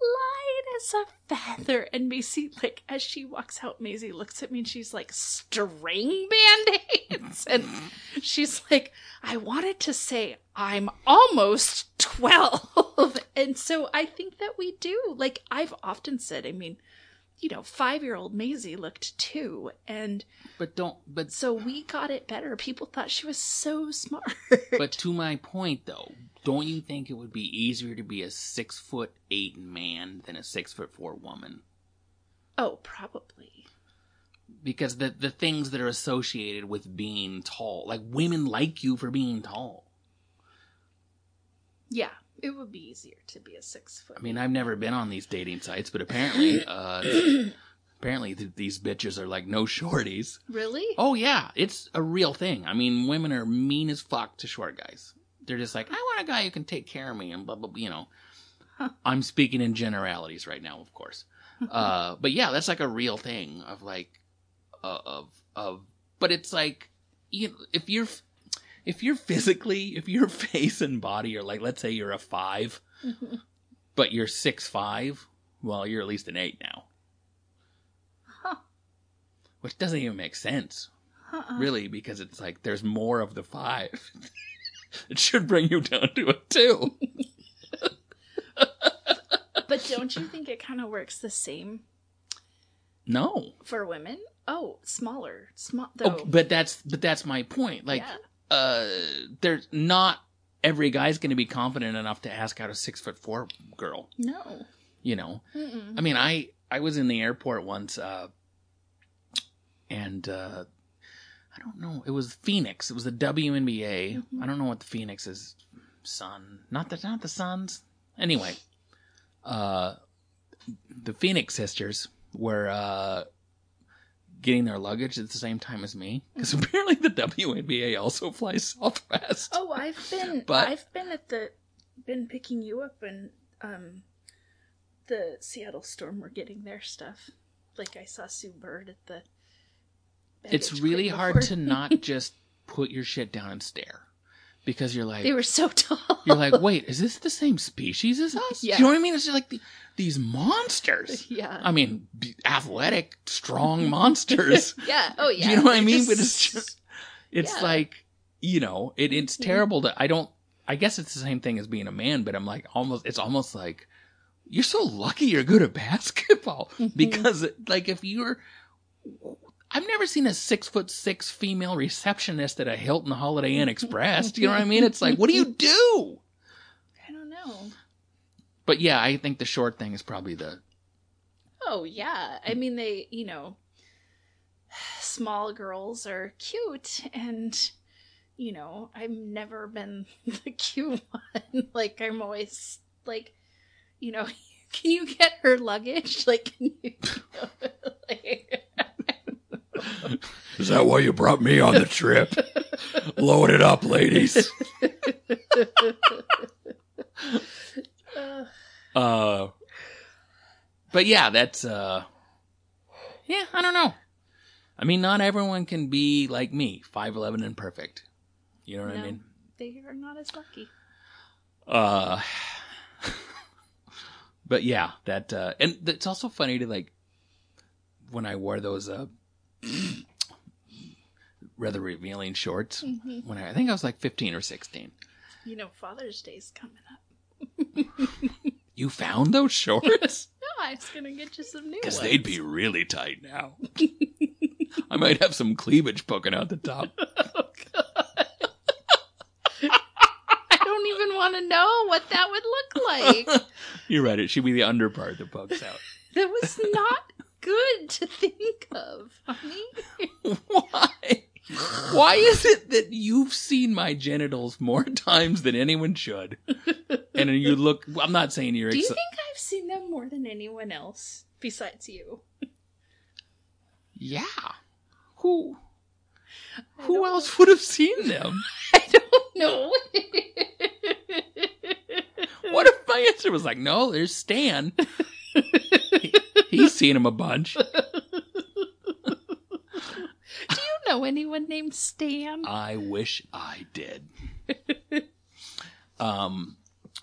light as a feather. And Maisie like as she walks out Maisie looks at me and she's like string band-aids? And she's like I wanted to say I'm almost 12 <laughs> and so I think that we do. Like I've often said I mean you know 5-year-old Maisie looked too. and But don't. But so we got it better people thought she was so smart <laughs> but to my point though, don't you think it would be easier to be a six foot eight man than a six foot four woman? oh probably Because the the things that are associated with being tall, like women like you for being tall. Would be easier to be a 6 foot I mean, I've never been on these dating sites, but apparently, <laughs> uh, apparently th- these bitches are like no shorties. really Oh yeah, it's a real thing. I mean, women are mean as fuck to short guys. They're just like, I want a guy who can take care of me and blah blah. blah you know, Huh. I'm speaking in generalities right now, of course. <laughs> Uh, but yeah, that's like a real thing of like, uh, of of. But it's like, you if you're if you're physically, if your <laughs> face and body are like, let's say you're a five, <laughs> but you're six five, well, you're at least an eight now. Huh. Which doesn't even make sense Uh-uh. really because it's like there's more of the five <laughs> it should bring you down to a two But don't you think it kind of works the same no for women? Oh, smaller, small oh, though. but that's but that's my point like yeah. Uh there's not every guy's going to be confident enough to ask out a six foot four girl. No. You know, Mm-mm. I mean, I I was in the airport once, uh, and uh, I don't know. It was Phoenix. It was the WNBA. Mhm. I don't know what the Phoenix is. Sun, not the not the Suns. Anyway, uh, the Phoenix sisters were uh, getting their luggage at the same time as me because apparently the WNBA also <laughs> flies Southwest. Oh, I've been <laughs> But- I've been at the been picking you up and um the Seattle Storm were getting their stuff. Like I saw Sue Bird at the It's really hard to not <laughs> just put your shit down and stare because you're like They were so <laughs> tall. You're like, wait, is this the same species as us? Yeah. Do you know what I mean? It's just like the, these monsters. <laughs> yeah. I mean, athletic, strong <laughs> monsters. yeah. Oh yeah. Do you know what I mean? just- But it's just, it's Yeah. like, you know, it, it's terrible to, I don't, I guess it's the same thing as being a man, but I'm like, almost, it's almost like, you're so lucky you're good at basketball. Mhm. Because, like, if you're, I've never seen a six foot six female receptionist at a Hilton Holiday Inn Express. Do you know what I mean? It's like, what do you do? I don't know. But yeah, I think the short thing is probably the Oh yeah. I mean they, you know, small girls are cute and you know, I've never been <laughs> the cute one. <laughs> like I'm always like, you know, <laughs> can you get her luggage? Like can you, like, Is that why you brought me on the trip? Load it up, ladies. uh, <laughs> Uh But yeah, that's uh Yeah, I don't know. I mean, not everyone can be like me, 5'11 and perfect. You know what I mean? they are not as lucky. Uh <laughs> But yeah, that uh and it's also funny to like when I wore those uh <clears throat> rather revealing shorts Mhm. when I, I think I was like 15 or 16. You know, Father's Day's coming up. <laughs> You found those shorts? <laughs> No, I was gonna get you some new ones. Because they'd be really tight now. <laughs> I might have some cleavage poking out the top. Oh, I don't even want to know what that would look like. You're right. It should be the under part that pokes out. That was not good to think of, honey. <laughs> Why? Why is it that you've seen my genitals more <laughs> times than anyone should? And you look, I'm not saying you're Do you exci- think I've seen them more than anyone else besides you? Yeah. Who? Who else would have seen them? <laughs> I don't know. What if my answer was like, no, there's Stan. <laughs> He- he's seen him a bunch. <laughs> Do you know anyone named Stan? I wish I did. <laughs> um,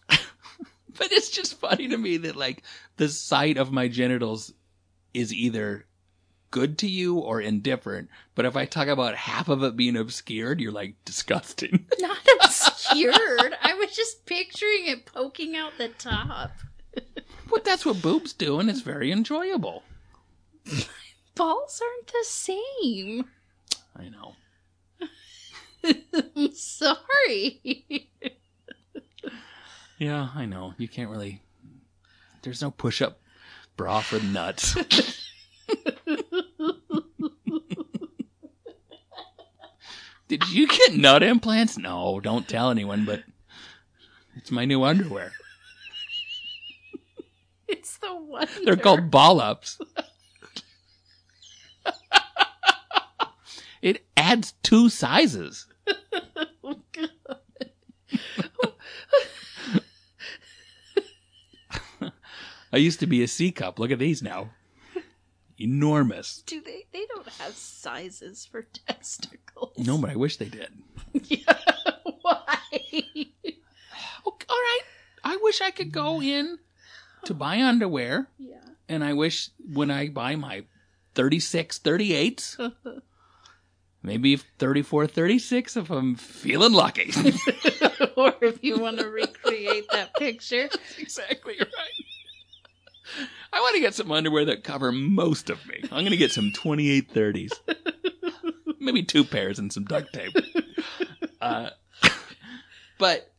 but it's just funny to me that like the sight of my genitals is either good to you or indifferent. But if I talk about half of it being obscured, you're like disgusting. Not obscured. I was just picturing it poking out the top. But that's what boobs do, and it's very enjoyable. Balls aren't the same. I know. <laughs> I'm sorry. Yeah, I know. You can't really. There's no push-up bra for nuts. <laughs> Did you get nut implants? No, don't tell anyone, but it's my new underwear. The. They're called ball ups. it adds two sizes. oh, I used to be a C cup. Look at these now. Enormous. Do they? They don't have sizes for <laughs> testicles. No, but I wish they did. Yeah. <laughs> Why? Okay, all right. I wish I could go in to buy underwear, yeah. and I wish when I buy my 36, 38s, <laughs> maybe 34, 36 if I'm feeling lucky. <laughs> or if you want to recreate that picture. <laughs> exactly right. I want to get some underwear that cover most of me. I'm going to get some 28 30s. Maybe two pairs and some duct tape. Uh, but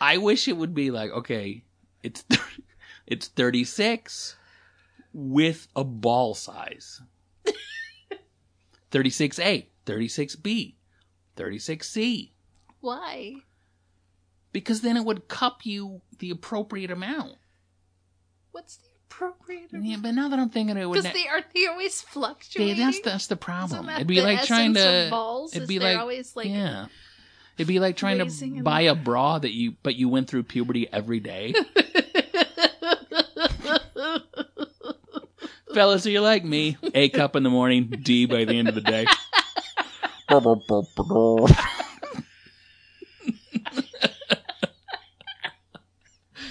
I wish it would be like, okay, it's it's 36 with a ball size. 36A, 36B, 36C. Why? Because then it would cup you the appropriate amount. What's the appropriate? Amount? Yeah, but now that I'm thinking it would Because ne- they are they always Yeah, fluctuating. that's that's the problem. that It'd be like trying to balls? it'd be like always like yeah. It'd be like trying to buy a bra that you but you went through puberty every day. <laughs> Fellas, are you like me? A cup in the morning, D by the end of the day.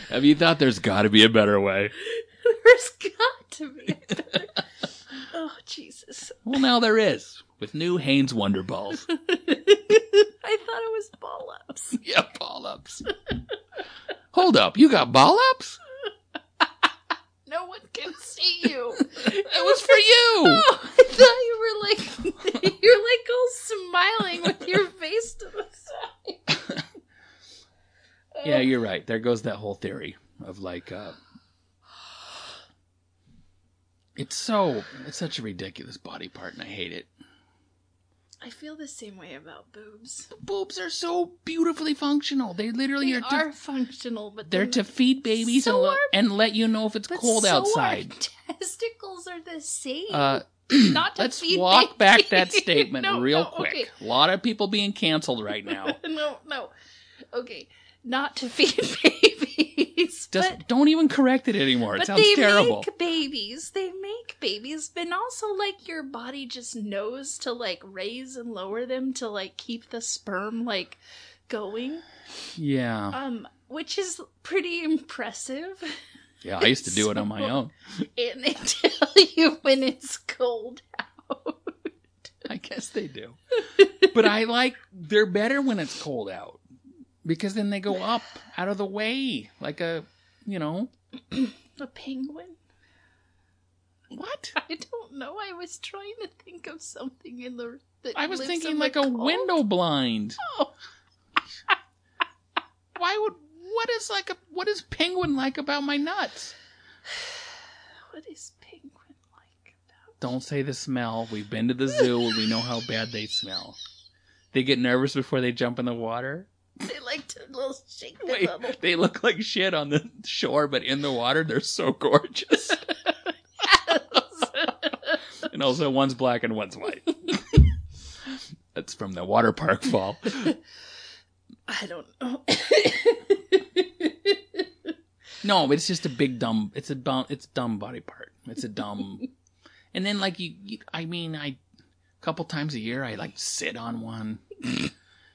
Have you thought there's got to be a better way? There's got to be. a better- oh Jesus! Well, now there is with new Hanes Wonder Balls. <laughs> I thought it was ball ups. yeah, ball ups. Hold up, you got ball ups? No one can see you. It was for you. Oh, <laughs> I thought you were like <laughs> you're like all smiling with your face to the side. Yeah, you're right. There goes that whole theory of like, uh, it's so, it's such a ridiculous body part, and I hate it. I feel the same way about boobs. Boobs are so beautifully functional. They literally They are. To, functional, but they're then- to feed babies So and, le- are- and let you know if it's cold so outside. <laughs> Testicles are the same. Uh, Not <clears throat> to let's feed walk back that <laughs> statement No, real no, quick. okay. A lot of people being canceled right now. <laughs> no, no. Okay, not to feed babies. Just but don't even correct it anymore. It but sounds they terrible. make babies. They make babies, but also like your body just knows to like raise and lower them to like keep the sperm like going. Yeah, Um, which is pretty impressive. yeah. I used to do it on my <laughs> own. And they tell you when it's cold out. I guess they do. but I like they're better when it's cold out because then they go <sighs> up out of the way like a, you know, A penguin? what? <laughs> I don't know. I was trying to think of something in the. That I was lives thinking in like a cold. window blind. Oh, <laughs> Why would what is like a what is penguin like about my nuts? <sighs> what is penguin like about? Don't say the smell. We've been to the zoo and we know how bad they smell. They get nervous before they jump in the water. <laughs> They like to little shake the Wait, bubble. they look like shit on the shore, but in the water they're so gorgeous. <laughs> and also one's black and one's white. <laughs> That's from the water park fall. I don't know. No, it's just a big dumb. It's a dumb. It's a dumb body part. It's a dumb. and then like you, you, I mean, I, a couple times a year I like sit on one.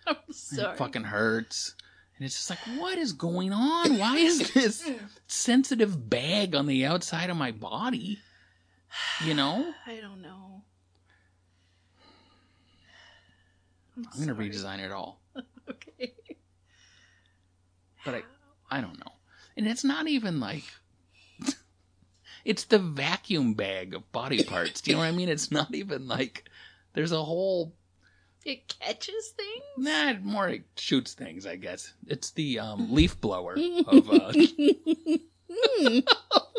<laughs> I'm sorry. It fucking hurts. And it's just like, what is going on? Why is <laughs> this sensitive bag on the outside of my body? You know, <sighs> I don't know. I'm, I'm gonna redesign it all, <laughs> Okay. but I, I don't know. And it's not even like. It's the vacuum bag of body parts. Do you know what I mean? It's not even like there's a whole It catches things. Nah, more it shoots things, I guess. It's the um, leaf blower of uh, <laughs> <laughs>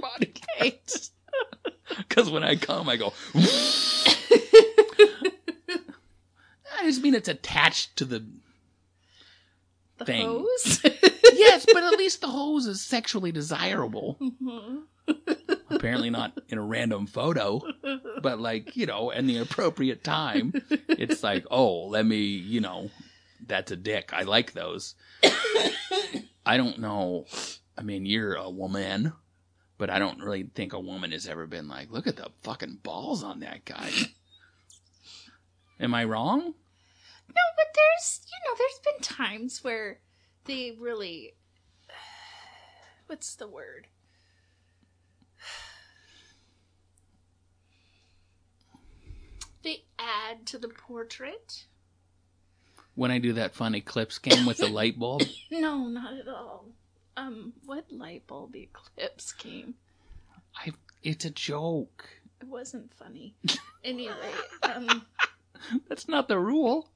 body parts. Because <laughs> when I come, I go. I just mean it's attached to the. The Thing. hose. Yes, but at least the hose is sexually desirable. Mhm. Apparently not in a random photo, but like you know, in the appropriate time, it's like, oh, let me, you know, that's a dick. I like those. I don't know. I mean, you're a woman, but I don't really think a woman has ever been like, look at the fucking balls on that guy. Am I wrong? No, but there's you know there's been times where they really <sighs> what's the word? They add to the portrait. When I do that fun eclipse game with the light bulb, <coughs> No, not at all. Um, what light bulb eclipse came? I it's a joke. It wasn't funny. <laughs> Anyway, um, That's not the rule.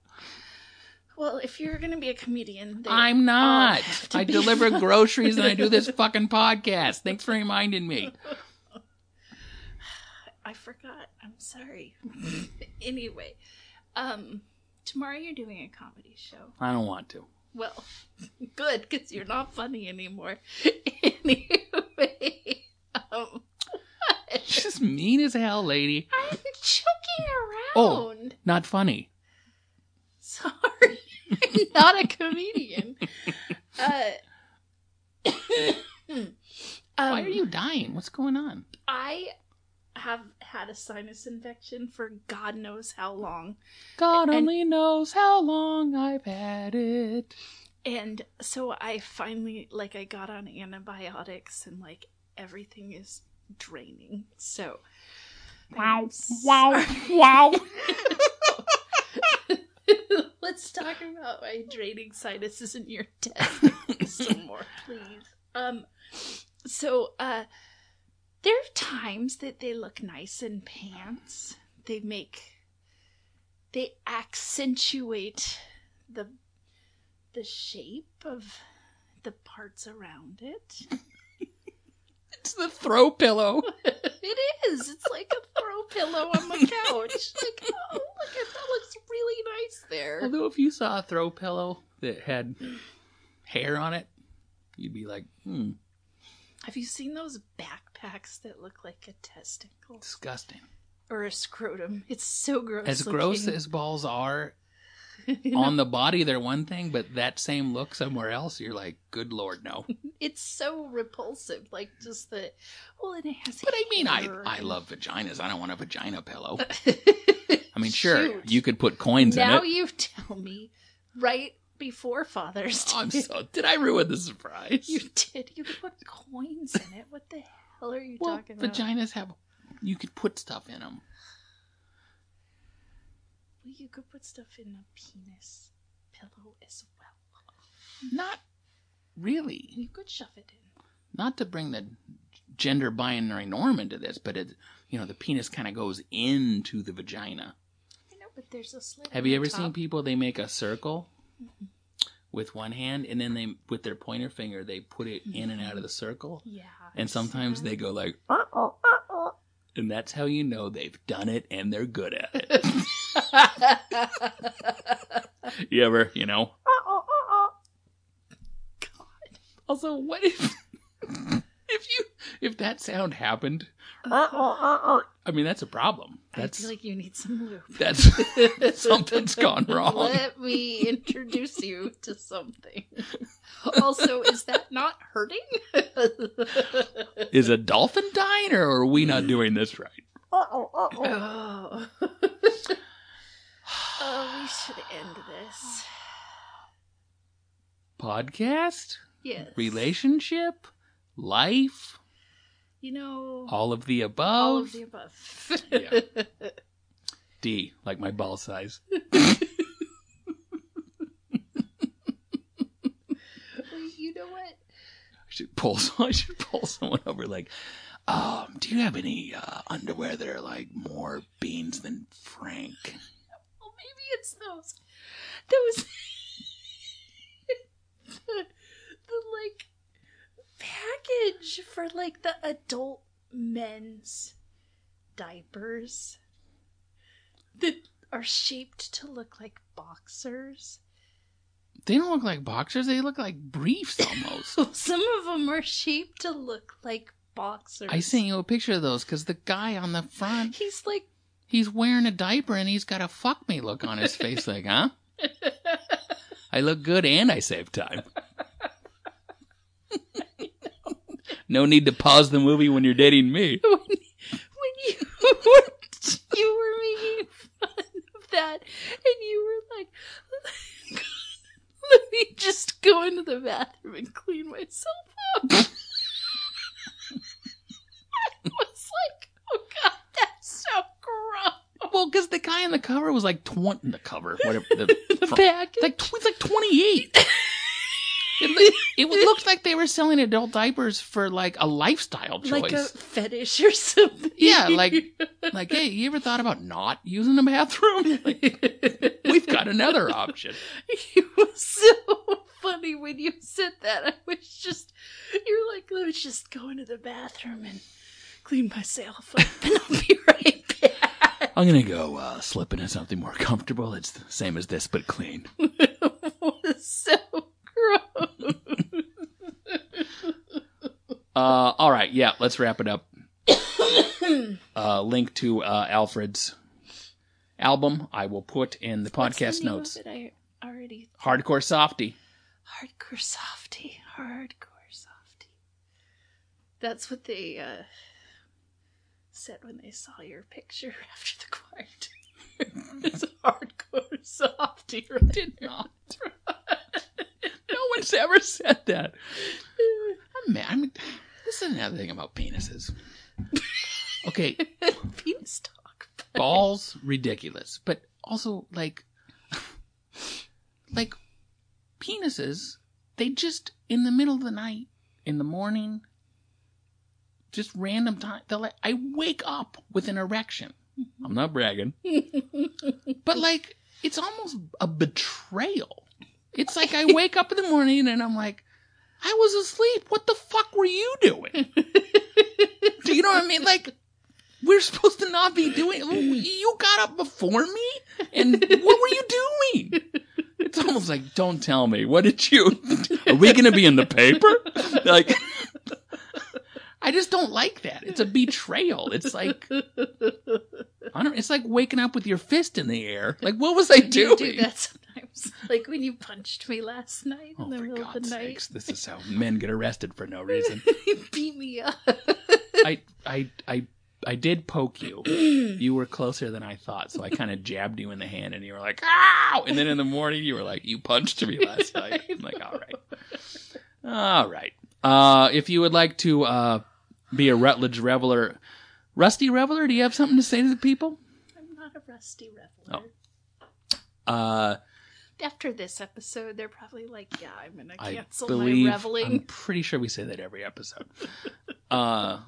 Well, if you're gonna be a comedian, I'm not. to I deliver groceries and I do this <laughs> fucking podcast. Thanks for reminding me. <laughs> I forgot. I'm sorry. <laughs> anyway, um, tomorrow you're doing a comedy show. I don't want to. Well, <laughs> good because you're not funny anymore. <laughs> anyway, um, She's mean as hell, lady. I'm joking around. Oh. around. Not funny. Sorry, not a comedian. Uh, <coughs> <coughs> um, Why are you dying? What's going on? I have had a sinus infection for God knows how long. God And- only knows how long I've had it. And so I finally, like, I got on antibiotics and, like, everything is draining. So. I'm wow, wow. <laughs> <laughs> Let's talk about my draining sinuses in your <laughs> testicles some more, please. Um, so, uh, there are times that they look nice in pants. They make, they accentuate the, the shape of the parts around it. <laughs> It's the throw pillow. <laughs> it is. It's like a throw pillow on the couch. <laughs> Like, oh, look at that looks really nice there. Although if you saw a throw pillow that had hair on it, you'd be like, hmm, Have you seen those backpacks that look like a testicle disgusting. or a scrotum? It's so gross. As gross looking. as balls are <laughs> You know, on the body, they're one thing, but that same look somewhere else, you're like, good lord, no. <laughs> it's so repulsive. Like just the well, and it has. But I mean, I hair I and- love vaginas. I don't want a vagina pillow. <laughs> I mean, sure, you could put coins in it. now you tell me right before Father's Day. Oh, I'm so. Did I ruin the surprise? You did. You could put coins in it. What the hell are you well, talking about? vaginas have. You could put stuff in them. Well, you could put stuff in a penis pillow as well. Not really. You could shove it in. Not to bring the gender binary norm into this, but it, you know, the penis kind of goes into the vagina. I know, but there's a slit. Have you ever seen people? They make a circle with one hand, and then they, with their pointer finger, they put it in and out of the mm-hmm. circle. Yeah. And sometimes they go like, uh-oh, uh-oh. and that's how you know they've done it and they're good at it. <laughs> you ever, you know? Uh-oh, uh-oh. God. Also, what if if you if that sound happened? Uh, uh, uh, I mean, that's a problem. I That's feel like you need some lube. that's <laughs> something's gone <laughs> wrong. Let me introduce you to something. Also, is that not hurting? <laughs> Is a dolphin dying, or are we not doing this right? Uh oh. <sighs> oh, we should end this. Podcast, Yes. relationship, life, You know, all of the above. all of the above. <laughs> Yeah. D, like my ball size. <laughs> you know what? I should pull. I should pull someone over. Like, um, do you have any uh, underwear that are like more beans than Frank? Well, maybe it's those, those, <laughs> the, the like package for like the adult men's diapers that are shaped to look like boxers. They don't look like boxers. They look like briefs almost. <laughs> Some of them are shaped to look like boxers. I sent you a picture of those because the guy on the front, He's like, he's wearing a diaper and he's got a fuck me look on his face. Like, huh? <laughs> I look good and I save time. <laughs> no need to pause the movie when you're dating me. when, <laughs> when you were, <laughs> you were making fun of that, and you were like, "Let me just go into the bathroom and clean myself up." <laughs> I was like, "Oh God, that's so gross." Well, because the guy on the cover was like twenty. The cover, whatever. The, The front- back, like tw- it's like twenty eight. It, <laughs> it looked like they were selling adult diapers for like a lifestyle choice. like a fetish or something. Yeah, like <laughs> like hey, you ever thought about not using the bathroom? <laughs> Like, we've got another option. it was so funny when you said that. I was just, you're like, let me just go into the bathroom and clean myself up, and I'll be right back. I'm gonna go uh, slip into something more comfortable. It's the same as this, but clean. so gross. <laughs> Uh, all right, yeah, let's wrap it up. <coughs> uh, link to uh, Alfred's album I will put in the What's podcast the notes. I already Hardcore Softy. hardcore softy, hardcore softy. That's what they uh, said when they saw your picture <laughs> after the quarantine. <laughs> it's hardcore softy, right? Did not. No one's ever said that. I'm mad. I mean, this is another thing about penises. Okay, <laughs> Penis talk. balls ridiculous, but also like, like penises. They just in the middle of the night, in the morning, just random time. They're like, I wake up with an erection. Mm-hmm. I'm not bragging, <laughs> but like, it's almost a betrayal. It's like I <laughs> wake up in the morning and I'm like, I was asleep. What the fuck were you doing? <laughs> Do you know what I mean? Like, we're supposed to not be doing. <laughs> You got up before me, and what were you doing? It's almost like, don't tell me. What did you? Are we going to be in the paper? Like, I just don't like that. It's a betrayal. It's like, I don't. It's like waking up with your fist in the air. Like, what was I You doing? do that sometimes, like when you punched me last night Oh, in the middle of God's the night. sakes! This is how men get arrested for no <laughs> reason. you beat me up. I, I, I, I did poke you. You were closer than I thought, so I kind of jabbed you in the hand, and you were like, "Ow!" And then in the morning, you were like, "You punched me last night." I'm like, "All right, all right." Uh, if you would like to uh, be a Rutledge reveler, Rusty reveler, do you have something to say to the people? I'm not a rusty reveler. Uh, After this episode, they're probably like, "Yeah, I'm gonna I cancel believe my reveling." I'm pretty sure we say that every episode. <laughs> uh,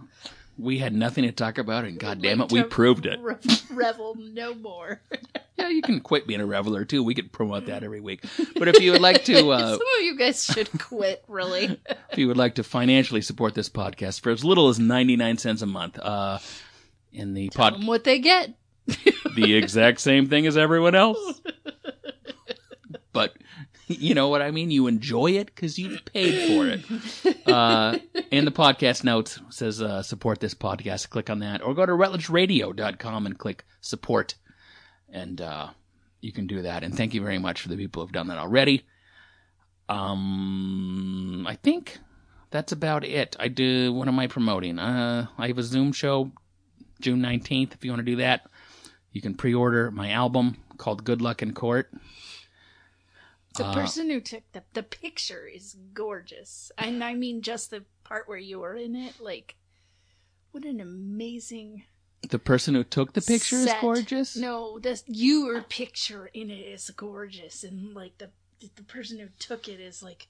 we had nothing to talk about, and God damn it, we proved it. Re- revel no more. <laughs> Yeah, you can quit being a reveler too. We could promote that every week. But if you would like to, <laughs> uh, Some of you guys should quit. Really, <laughs> if you would like to financially support this podcast for as little as ninety nine cents a month, uh, in the tell pod, what they get. the exact same thing as everyone else. But you know what I mean. You enjoy it because you've paid for it. Uh, and the podcast notes says uh, support this podcast. Click on that, or go to rutledgeradio.com and click support, and uh, you can do that. And thank you very much for the people who've done that already. Um, I think that's about it. I do. What am I promoting? Uh, I have a Zoom show June nineteenth. If you want to do that, you can pre-order my album called Good Luck in Court. The Uh, person who took the the picture is gorgeous, and I mean just the part where you were in it. Like, what an amazing The person who took the picture is gorgeous. No, this your picture in it is gorgeous, and like the the person who took it is like,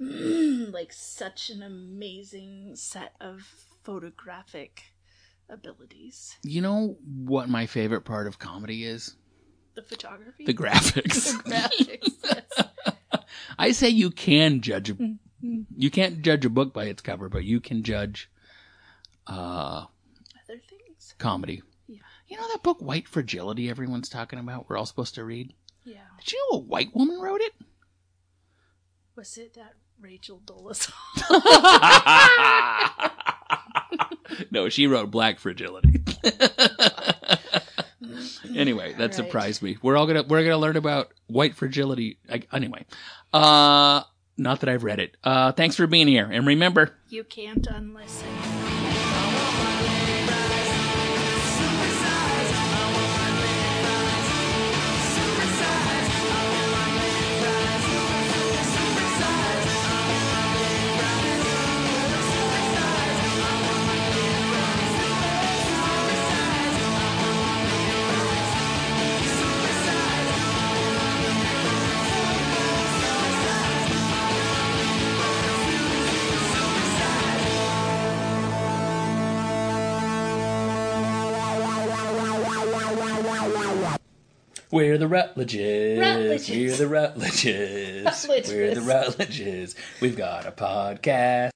mm, like such an amazing set of photographic abilities. You know what my favorite part of comedy is? The photography, The graphics. <laughs> The graphics. yes. <laughs> I say you can judge a, Mhm. You can't judge a book by its cover, but you can judge uh Other things. comedy. Yeah. You know that book White Fragility everyone's talking about? We're all supposed to read. Yeah. Did you know a white woman wrote it? Was it that Rachel Dolezal? <laughs> <laughs> <laughs> no, she wrote Black Fragility. anyway, that right. surprised me. We're all gonna we're gonna learn about white fragility. I, anyway, uh, not that I've read it. Uh, thanks for being here, and remember, You can't unlisten. We're the Rutledges. Rutledges. We're the Rutledges. <laughs> Rutledges. We're the Rutledges. We've got a podcast.